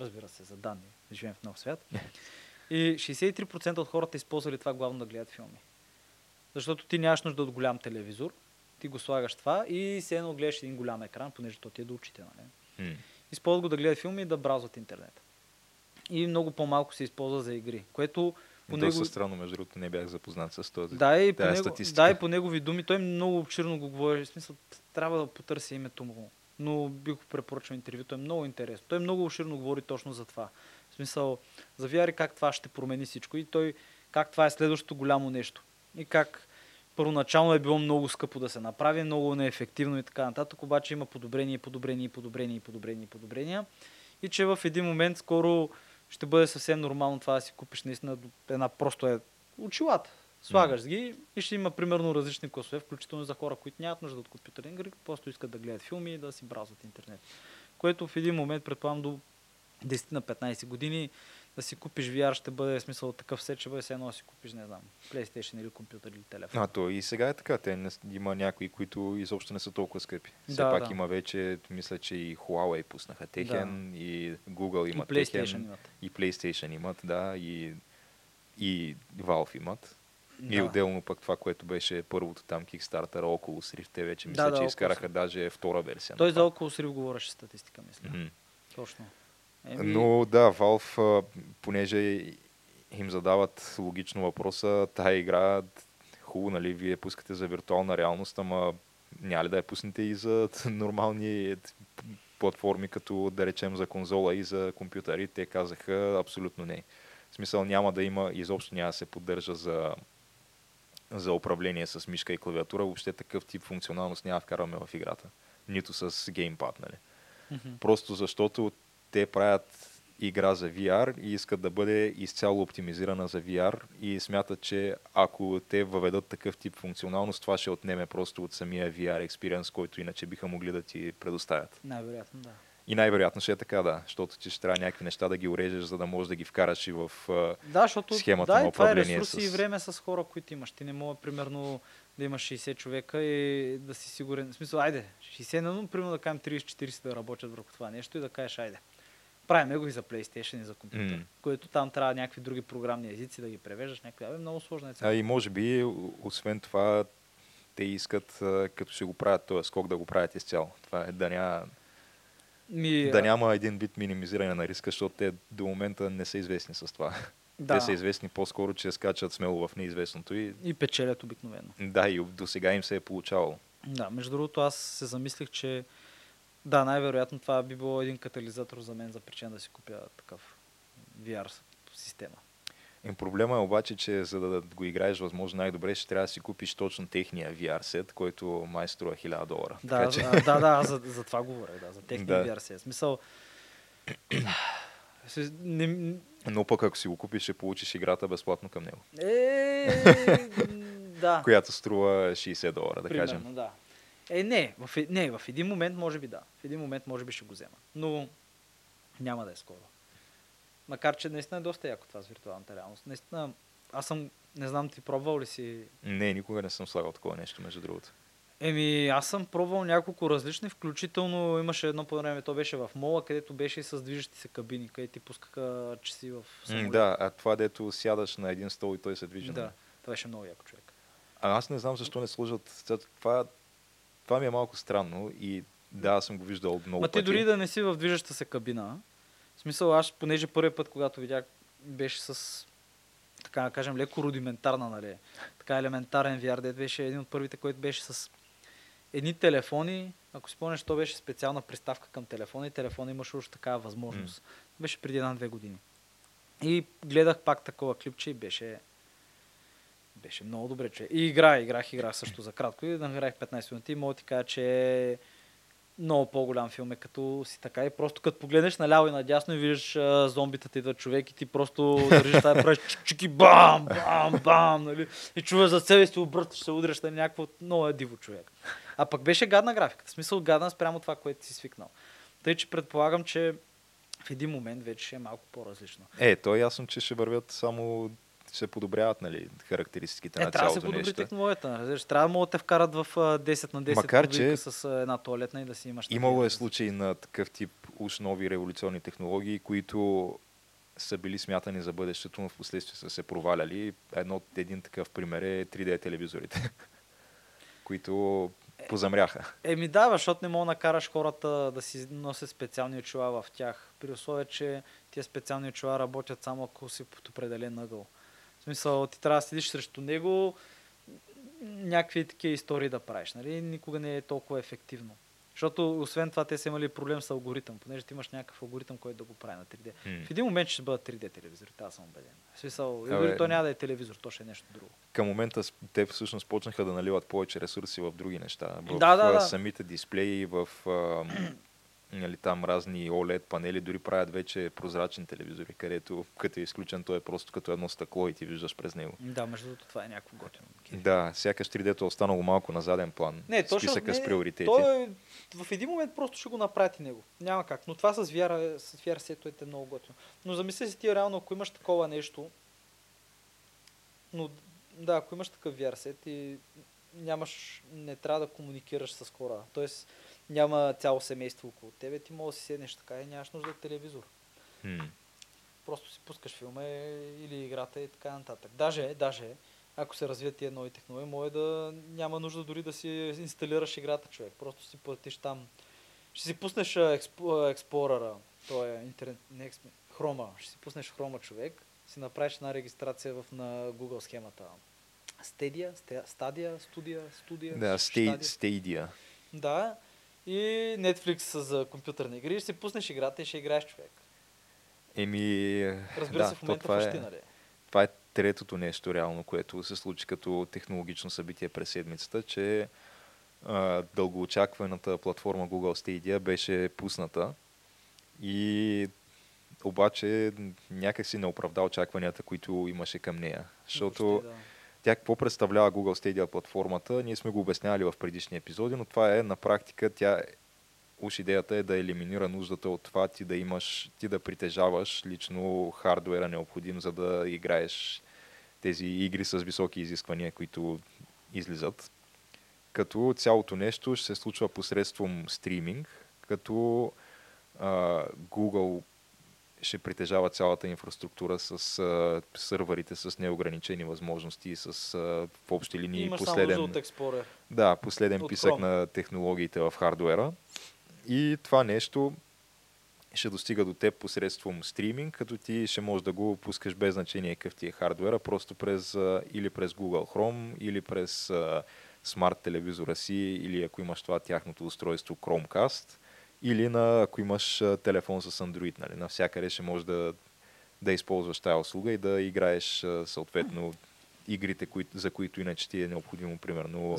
Разбира се, за данни. Живеем в нов свят. И 63% от хората използвали това главно да гледат филми. Защото ти нямаш нужда от голям телевизор, ти го слагаш това и се едно гледаш един голям екран, понеже то ти е до очите. Нали? М. използват го да гледат филми и да бразват интернет. И много по-малко се използва за игри, което по Доста него... странно, между другото, не бях запознат с този. Да, и по, него, статистика. да, и по негови думи, той много обширно го говори, в смисъл, трябва да потърся името му, но бих го препоръчал интервюто, е много интересно. Той много обширно говори точно за това. Смисъл, за VR как това ще промени всичко и той, как това е следващото голямо нещо. И как първоначално е било много скъпо да се направи, много неефективно и така нататък, обаче има подобрения, подобрения, подобрения, подобрения, подобрения. И че в един момент скоро ще бъде съвсем нормално това да си купиш наистина една просто е очилата. Слагаш ги и ще има примерно различни класове, включително за хора, които нямат нужда от компютърни игри, просто искат да гледат филми и да си бразват интернет. Което в един момент, предполагам, до 10 на 15 години да си купиш VR ще бъде смисъл такъв сет, ще бъде все едно да си купиш, не знам, PlayStation или компютър или телефон. А, то и сега е така. Те не, има някои, които изобщо не са толкова скъпи. Все Да, пак да. има вече, мисля, че и Huawei пуснаха техен, и Google и имат PlayStation техен, имат. и PlayStation имат, да, и, и Valve имат. И Да. отделно пък това, което беше първото там Kickstarter, Oculus Rift, те вече мисля, Да, да, че изкараха даже втора версия. Той за. Oculus Rift говореше статистика, мисля. Мгм. Точно. Еми, Но да, Valve, понеже им задават логично въпроса, тая игра, хубаво, нали, вие пускате за виртуална реалност, ама няма ли да я пуснете и за нормални платформи, като да речем за конзола и за компютъри? Те казаха абсолютно не. В смисъл няма да има, изобщо няма да се поддържа за, за управление с мишка и клавиатура. Въобще такъв тип функционалност няма да вкарваме в играта. Нито с геймпад, нали? мгм. Просто защото те правят игра за VR и искат да бъде изцяло оптимизирана за VR и смятат, че ако те въведат такъв тип функционалност, това ще отнеме просто от самия VR experience, който иначе биха могли да ти предоставят. Най-вероятно, да. И най-вероятно ще е така, да, защото ти ще трябва някакви неща да ги урежеш, за да можеш да ги вкараш и в... Да, защото схемата да, на и това е управление ресурси с- и време с хора, които имаш. Ти не мога, примерно, да имаш 60 човека и да си сигурен. В смисъл, айде, 60, но примерно да кажем 30-40 да работят върху това нещо и да кажеш, айде. Правиме го и за PlayStation и за компютър. М. Което там трябва някакви други програмни езици да ги превеждаш. Някакви, абе, много сложно е. А и може би, освен това, те искат, като ще го правят този скок, да го правят изцяло. Това е да няма, Ми, да няма един вид минимизиране на риска, защото те до момента не са известни с това. да, Те са известни по-скоро, че скачат смело в неизвестното и и печелят обикновено. да, и до сега им се е получавало. Да, между другото, аз се замислих, че да, най-вероятно това би било един катализатор за мен за причина да си купя такъв VR система. И проблема е обаче, че за да го играеш възможно най-добре, ще трябва да си купиш точно техния VR сет, който май струва 1000 долара. Да, така, че, да, да, за, за това говоря, да, за техния Да. VR си. Смисъл, не, но пък ако си го купиш, ще получиш играта безплатно към него, е, да, която струва 60 долара, да примерно, кажем. да. Е, не в, е- не, в един момент може би да. В един момент може би ще го взема. Но няма да е скоро. Макар, че наистина е доста яко това с виртуалната реалност. Наистина, аз съм Не знам, ти пробвал ли си? Не, никога не съм слагал такова нещо, между другото. Еми, аз съм пробвал няколко различни, включително имаше едно по време, то беше в мола, където беше и с движещи се кабини, където ти пускаха часи в самолет. да, а това дето сядаш на един стол и той се движи. да. Това беше много яко човек. А аз не знам защо не сложат. сега Това, това ми е малко странно и да, аз съм го виждал много Ма ти пъти. дори да не си в движеща се кабина, в смисъл аз, понеже първият път, когато видях, беше с, така да кажем, леко рудиментарна, нали, така елементарен VR, дед беше един от първите, който беше с едни телефони, ако спомняш, то беше специална приставка към телефона и телефона имаше уж такава възможност. Беше преди една-две години. И гледах пак такова клипче и беше беше много добре, че. И игра, играх, играх също за кратко и набирах 15 минути мога ти кажа, че много по-голям филм е като си така и просто като погледнеш наляво и надясно и виждаш а, зомбитата идва човек и ти просто държиш тази правиш чики бам, бам, бам, нали? И чуваш за себе си, обръщаш се, удряш на някакво много е диво човек. А пък беше гадна графиката, в смисъл гадна спрямо това, което си свикнал. Тъй, че предполагам, че в един момент вече е малко по-различно. Е, то е ясно, че ще вървят само се подобряват нали, характеристиките Е, на трябва да се цялото подобри нещо. технологията. Разбираш, трябва да могат да те вкарат в а, 10 на 10 Макар, че с една туалетна и да си имаш. Имало е случаи на такъв тип уж нови революционни технологии, които са били смятани за бъдещето, но в последствие са се проваляли. Едно, един такъв пример е 3D телевизорите, които позамряха. Еми да, защото не мога да накараш хората да си носят специални очила в тях. При условие, че тия специални очила работят само ако си под определен ъгъл. Смисъл, ти трябва да седиш срещу него, някакви такива истории да правиш. Нали? Никога не е толкова ефективно. Защото, освен това, те са имали проблем с алгоритъм, понеже ти имаш някакъв алгоритъм, който да го прави на 3D. М. В един момент ще бъдат 3D телевизори, аз съм убеден. В смисъл, Абе, то няма да е телевизор, то ще е нещо друго. Към момента те всъщност почнаха да наливат повече ресурси в други неща. В Да, да, да. самите дисплеи, в нали, там разни OLED панели, дори правят вече прозрачни телевизори, където като е изключен, той е просто като едно стъкло и ти виждаш през него. Да, между другото, това е някакво готино. Да, сякаш 3D-то е останало малко на заден план. Не, Списъка не, с приоритети. Той е, в един момент просто ще го направят и него. Няма как. Но това с VR, с VR сетовете е много готино. Но замисли си ти реално, ако имаш такова нещо, но да, ако имаш такъв VR сет и нямаш, не трябва да комуникираш с хора, т.е. няма цяло семейство около тебе, ти можеш да си седнеш така и нямаш нужда от телевизор. М. Просто си пускаш филма или играта и така нататък. Даже, даже, ако се развият тия нови технологии, може да няма нужда дори да си инсталираш играта, човек. Просто си платиш там. Ще си пуснеш Експлорера, то е интернет, не Хрома. Ще си пуснеш Хрома, човек. Си направиш една регистрация в, на Google схемата. Sta- Stadia, Студия, Студия. Да, Stay- Stadia. Да. И Netflix за компютърни игри. Ще си пуснеш играта и ще играеш човек. Еми, Разбира да, се, в момента това, фащи, е, нали? това е третото нещо реално, което се случи като технологично събитие през седмицата, че а, дългоочакваната платформа Google Stadia беше пусната и обаче някакси не оправда очакванията, които имаше към нея. Защото Въобще, да. Тя какво представлява Google Stadia платформата, ние сме го обяснявали в предишни епизоди, но това е на практика, тя уж идеята е да елиминира нуждата от това ти да имаш, ти да притежаваш лично хардуера необходим, за да играеш тези игри с високи изисквания, които излизат. Като цялото нещо ще се случва посредством стриминг, като а, Google ще притежава цялата инфраструктура с а, сървърите с неограничени възможности, с а, в общи линии Имаш последен... от Explorer. Да, последен От писък Chrome. на технологиите в хардуера. И това нещо ще достига до теб посредством стриминг, като ти ще можеш да го пускаш без значение какъв ти е хардуера, просто през, а, или през Google Chrome, или през а, смарт телевизора си, или ако имаш това тяхното устройство Chromecast, или на, ако имаш телефон с Android. Нали? Навсякъде ще можеш да, да използваш тази услуга и да играеш съответно игрите, кои, за които иначе ти е необходимо, примерно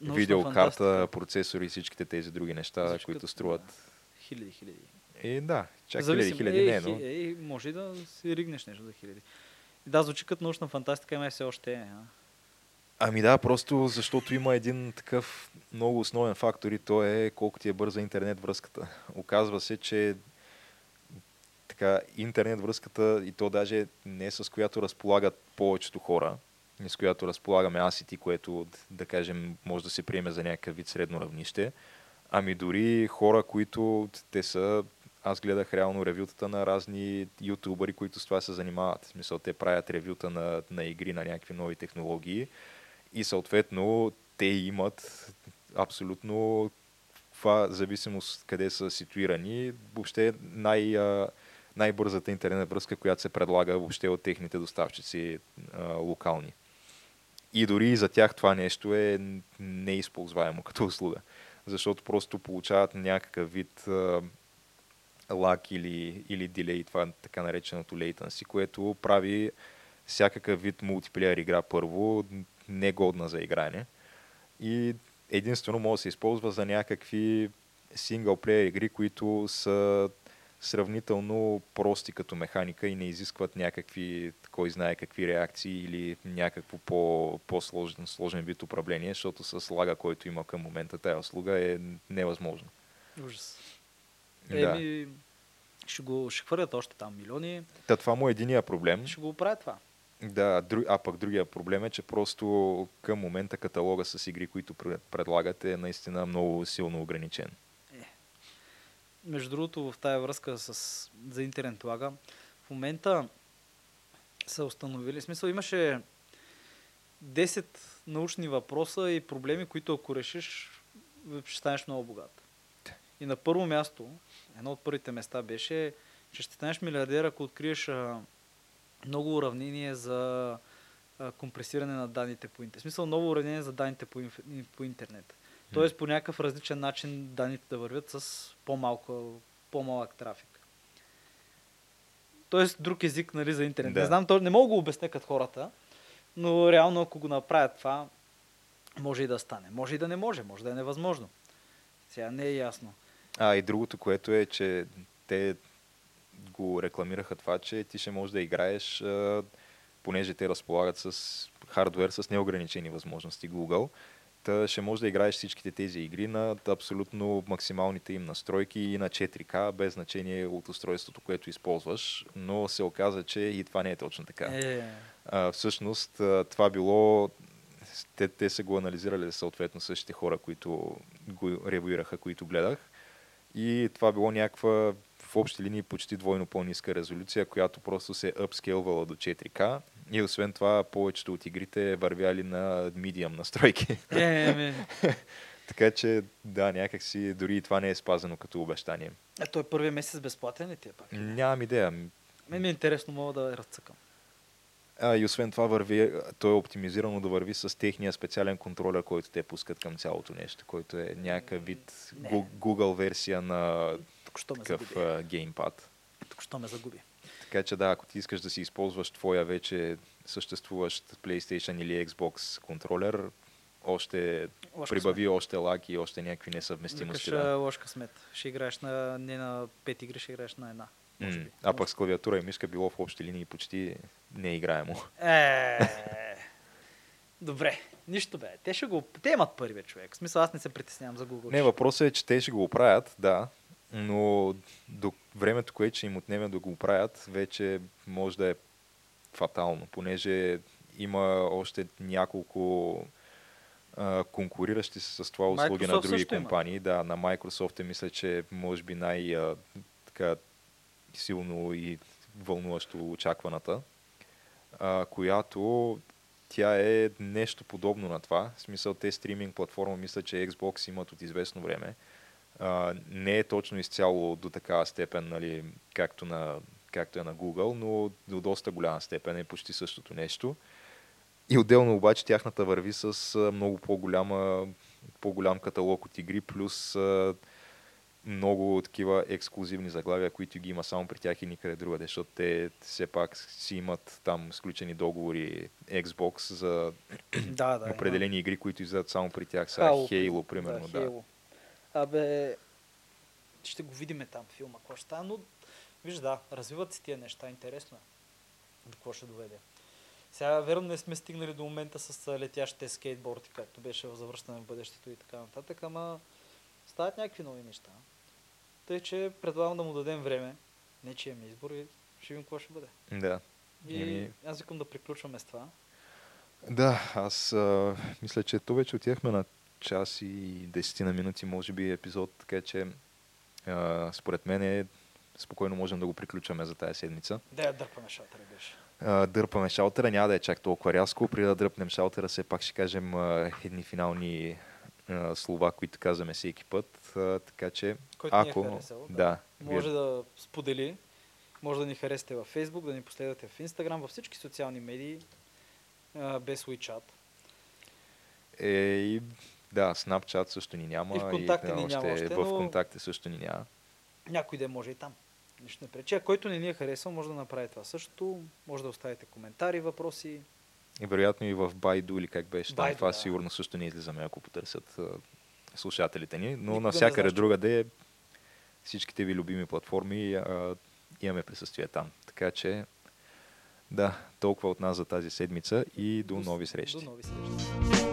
видеокарта, процесори и всичките тези други неща, Звучи които струват. Хиляди, хиляди. И да, чак Зависим. хиляди, хиляди е, не, но... е, може и да си ригнеш нещо за хиляди. Да, звучи като научна фантастика, ама все още е. А? Ами да, просто защото има един такъв много основен фактор и то е колко ти е бърза интернет връзката. Оказва се, че така, интернет връзката и то даже не с която разполагат повечето хора, с която разполагаме аз и ти, което да кажем може да се приеме за някакъв вид средно равнище. Ами дори хора, които те са аз гледах реално ревютата на разни ютубъри, които с това се занимават. В смисъл, те правят ревюта на, на игри, на някакви нови технологии и съответно те имат абсолютно това зависимост къде са ситуирани. Въобще най, най-бързата интернет връзка, която се предлага въобще от техните доставчици а, локални. И дори за тях това нещо е неизползваемо като услуга, защото просто получават някакъв вид а, лак или, или дилей, това така нареченото latency, което прави всякакъв вид мултиплеер игра първо негодна за игране. И единствено може да се използва за някакви синглплеер игри, които са сравнително прости като механика и не изискват някакви, кой знае какви реакции или някакво по, по-сложен сложен вид управление, защото с лага, който има към момента тази услуга е невъзможно. Ужас. Да. Еми, ще го ще хвърлят още там милиони. Та това му е единия проблем. Ще го правят това. Да, а пък другия проблем е, че просто към момента каталога с игри, които предлагате, е наистина много силно ограничен. Е. Между другото, в тая връзка с, за интернет лага, в момента са установили, в смисъл имаше 10 научни въпроса и проблеми, които ако решиш, ще станеш много богат. И на първо място, едно от първите места беше, че ще станеш милиардер, ако откриеш а, много уравнение за компресиране на данните по интернет. В смисъл ново уравнение за данните по, инф... по интернет. Тоест по някакъв различен начин данните да вървят с по-малко, по-малък трафик. Тоест друг език нали, за интернет. Да. Не знам, то, не мога да го обясня като хората, но реално ако го направят това, може и да стане. Може и да не може, може да е невъзможно. Сега не е ясно. А и другото, което е, че те го рекламираха това, че ти ще можеш да играеш, понеже те разполагат с хардвер с неограничени възможности Google, та ще можеш да играеш всичките тези игри на абсолютно максималните им настройки и на 4K, без значение от устройството, което използваш, но се оказа, че и това не е точно така. Е. А, всъщност това било те, те са го анализирали съответно същите хора, които го ревуираха, които гледах. И това било някаква в общи линии почти двойно по-ниска резолюция, която просто се е апскелвала до 4К. И освен това, повечето от игрите вървяли на medium настройки. Е, така че, да, някакси дори и това не е спазено като обещание. А той първия месец безплатен ли ти е пак? Нямам идея. Мен ми е интересно, мога да разцъкам. А, и освен това върви, то е оптимизирано да върви с техния специален контролер, който те пускат към цялото нещо, който е някакъв вид не. Google версия на Тук такъв геймпад. Тук що ме загуби. Така че да, ако ти искаш да си използваш твоя вече съществуващ PlayStation или Xbox контролер, още ложка прибави смет. още лак и още някакви несъвместимости. Викаш, да. ложка смет. Ще играеш на, не на 5 игри, ще играеш на една. Може би. А пък с клавиатура и мишка било в общи линии почти неиграемо. Е, добре, нищо бе. Те ще го... Те имат първия човек. В смисъл аз не се притеснявам за Google. Не, въпросът е, че те ще го оправят, да. Но до времето, което ще им отнеме да го оправят, вече може да е фатално, понеже има още няколко а, конкуриращи се с това услуги Microsoft на други компании. Има. Да, на Microsoft е мисля, че може би най- а, така, силно и вълнуващо очакваната, а, която тя е нещо подобно на това. В смисъл, те стриминг платформа, мисля, че Xbox имат от известно време. А, не е точно изцяло до такава степен, нали, както, на, както е на Google, но до доста голяма степен е почти същото нещо. И отделно обаче тяхната върви с много по-голяма, по-голям каталог от игри, плюс много такива ексклюзивни заглавия, които ги има само при тях и никъде другаде, защото те все пак си имат там сключени договори Xbox за да, да, определени има. игри, които излизат само при тях. Сега Halo, Halo, примерно. Да, Halo. да. Абе, ще го видим там филма, какво ще стане, но виж да, развиват се тия неща, интересно е. До какво ще доведе. Сега, верно, не сме стигнали до момента с летящите скейтборди, както беше в завръщане в бъдещето и така нататък, ама стават някакви нови неща. Тъй, че предлагам да му дадем време. Не, че имаме избор и ще видим какво ще бъде. Да. И аз викам да приключваме с това. Да, аз а, мисля, че то вече отивахме на час и 10 на минути, може би епизод, така че а, според мен е спокойно можем да го приключваме за тази седмица. Да, дърпаме шатъра беше. А, дърпаме шалтера, няма да е чак толкова рязко. При да дръпнем шалтера, все пак ще кажем а, едни финални а, слова, които казваме всеки път. А, така че, Който ни е ако... харесал, да. да, Може вие- да сподели, може да ни харесате във Facebook, да ни последвате в Instagram, във всички социални медии, а, без WeChat. Е, и, да, Snapchat също ни няма. И в контакти ни още, няма още, В контакти също ни няма. Някой ден може и там. Нищо не пречи. А който не ни е харесал, може да направи това също. Може да оставите коментари, въпроси. И вероятно и в Baidu или как беше там. Baidu, Това да. сигурно също не излизаме, ако потърсят слушателите ни. Но Никога навсякъде знаеш, другаде всичките ви любими платформи а, имаме присъствие там. Така че, да, толкова от нас за тази седмица и до с- нови срещи. До нови срещи.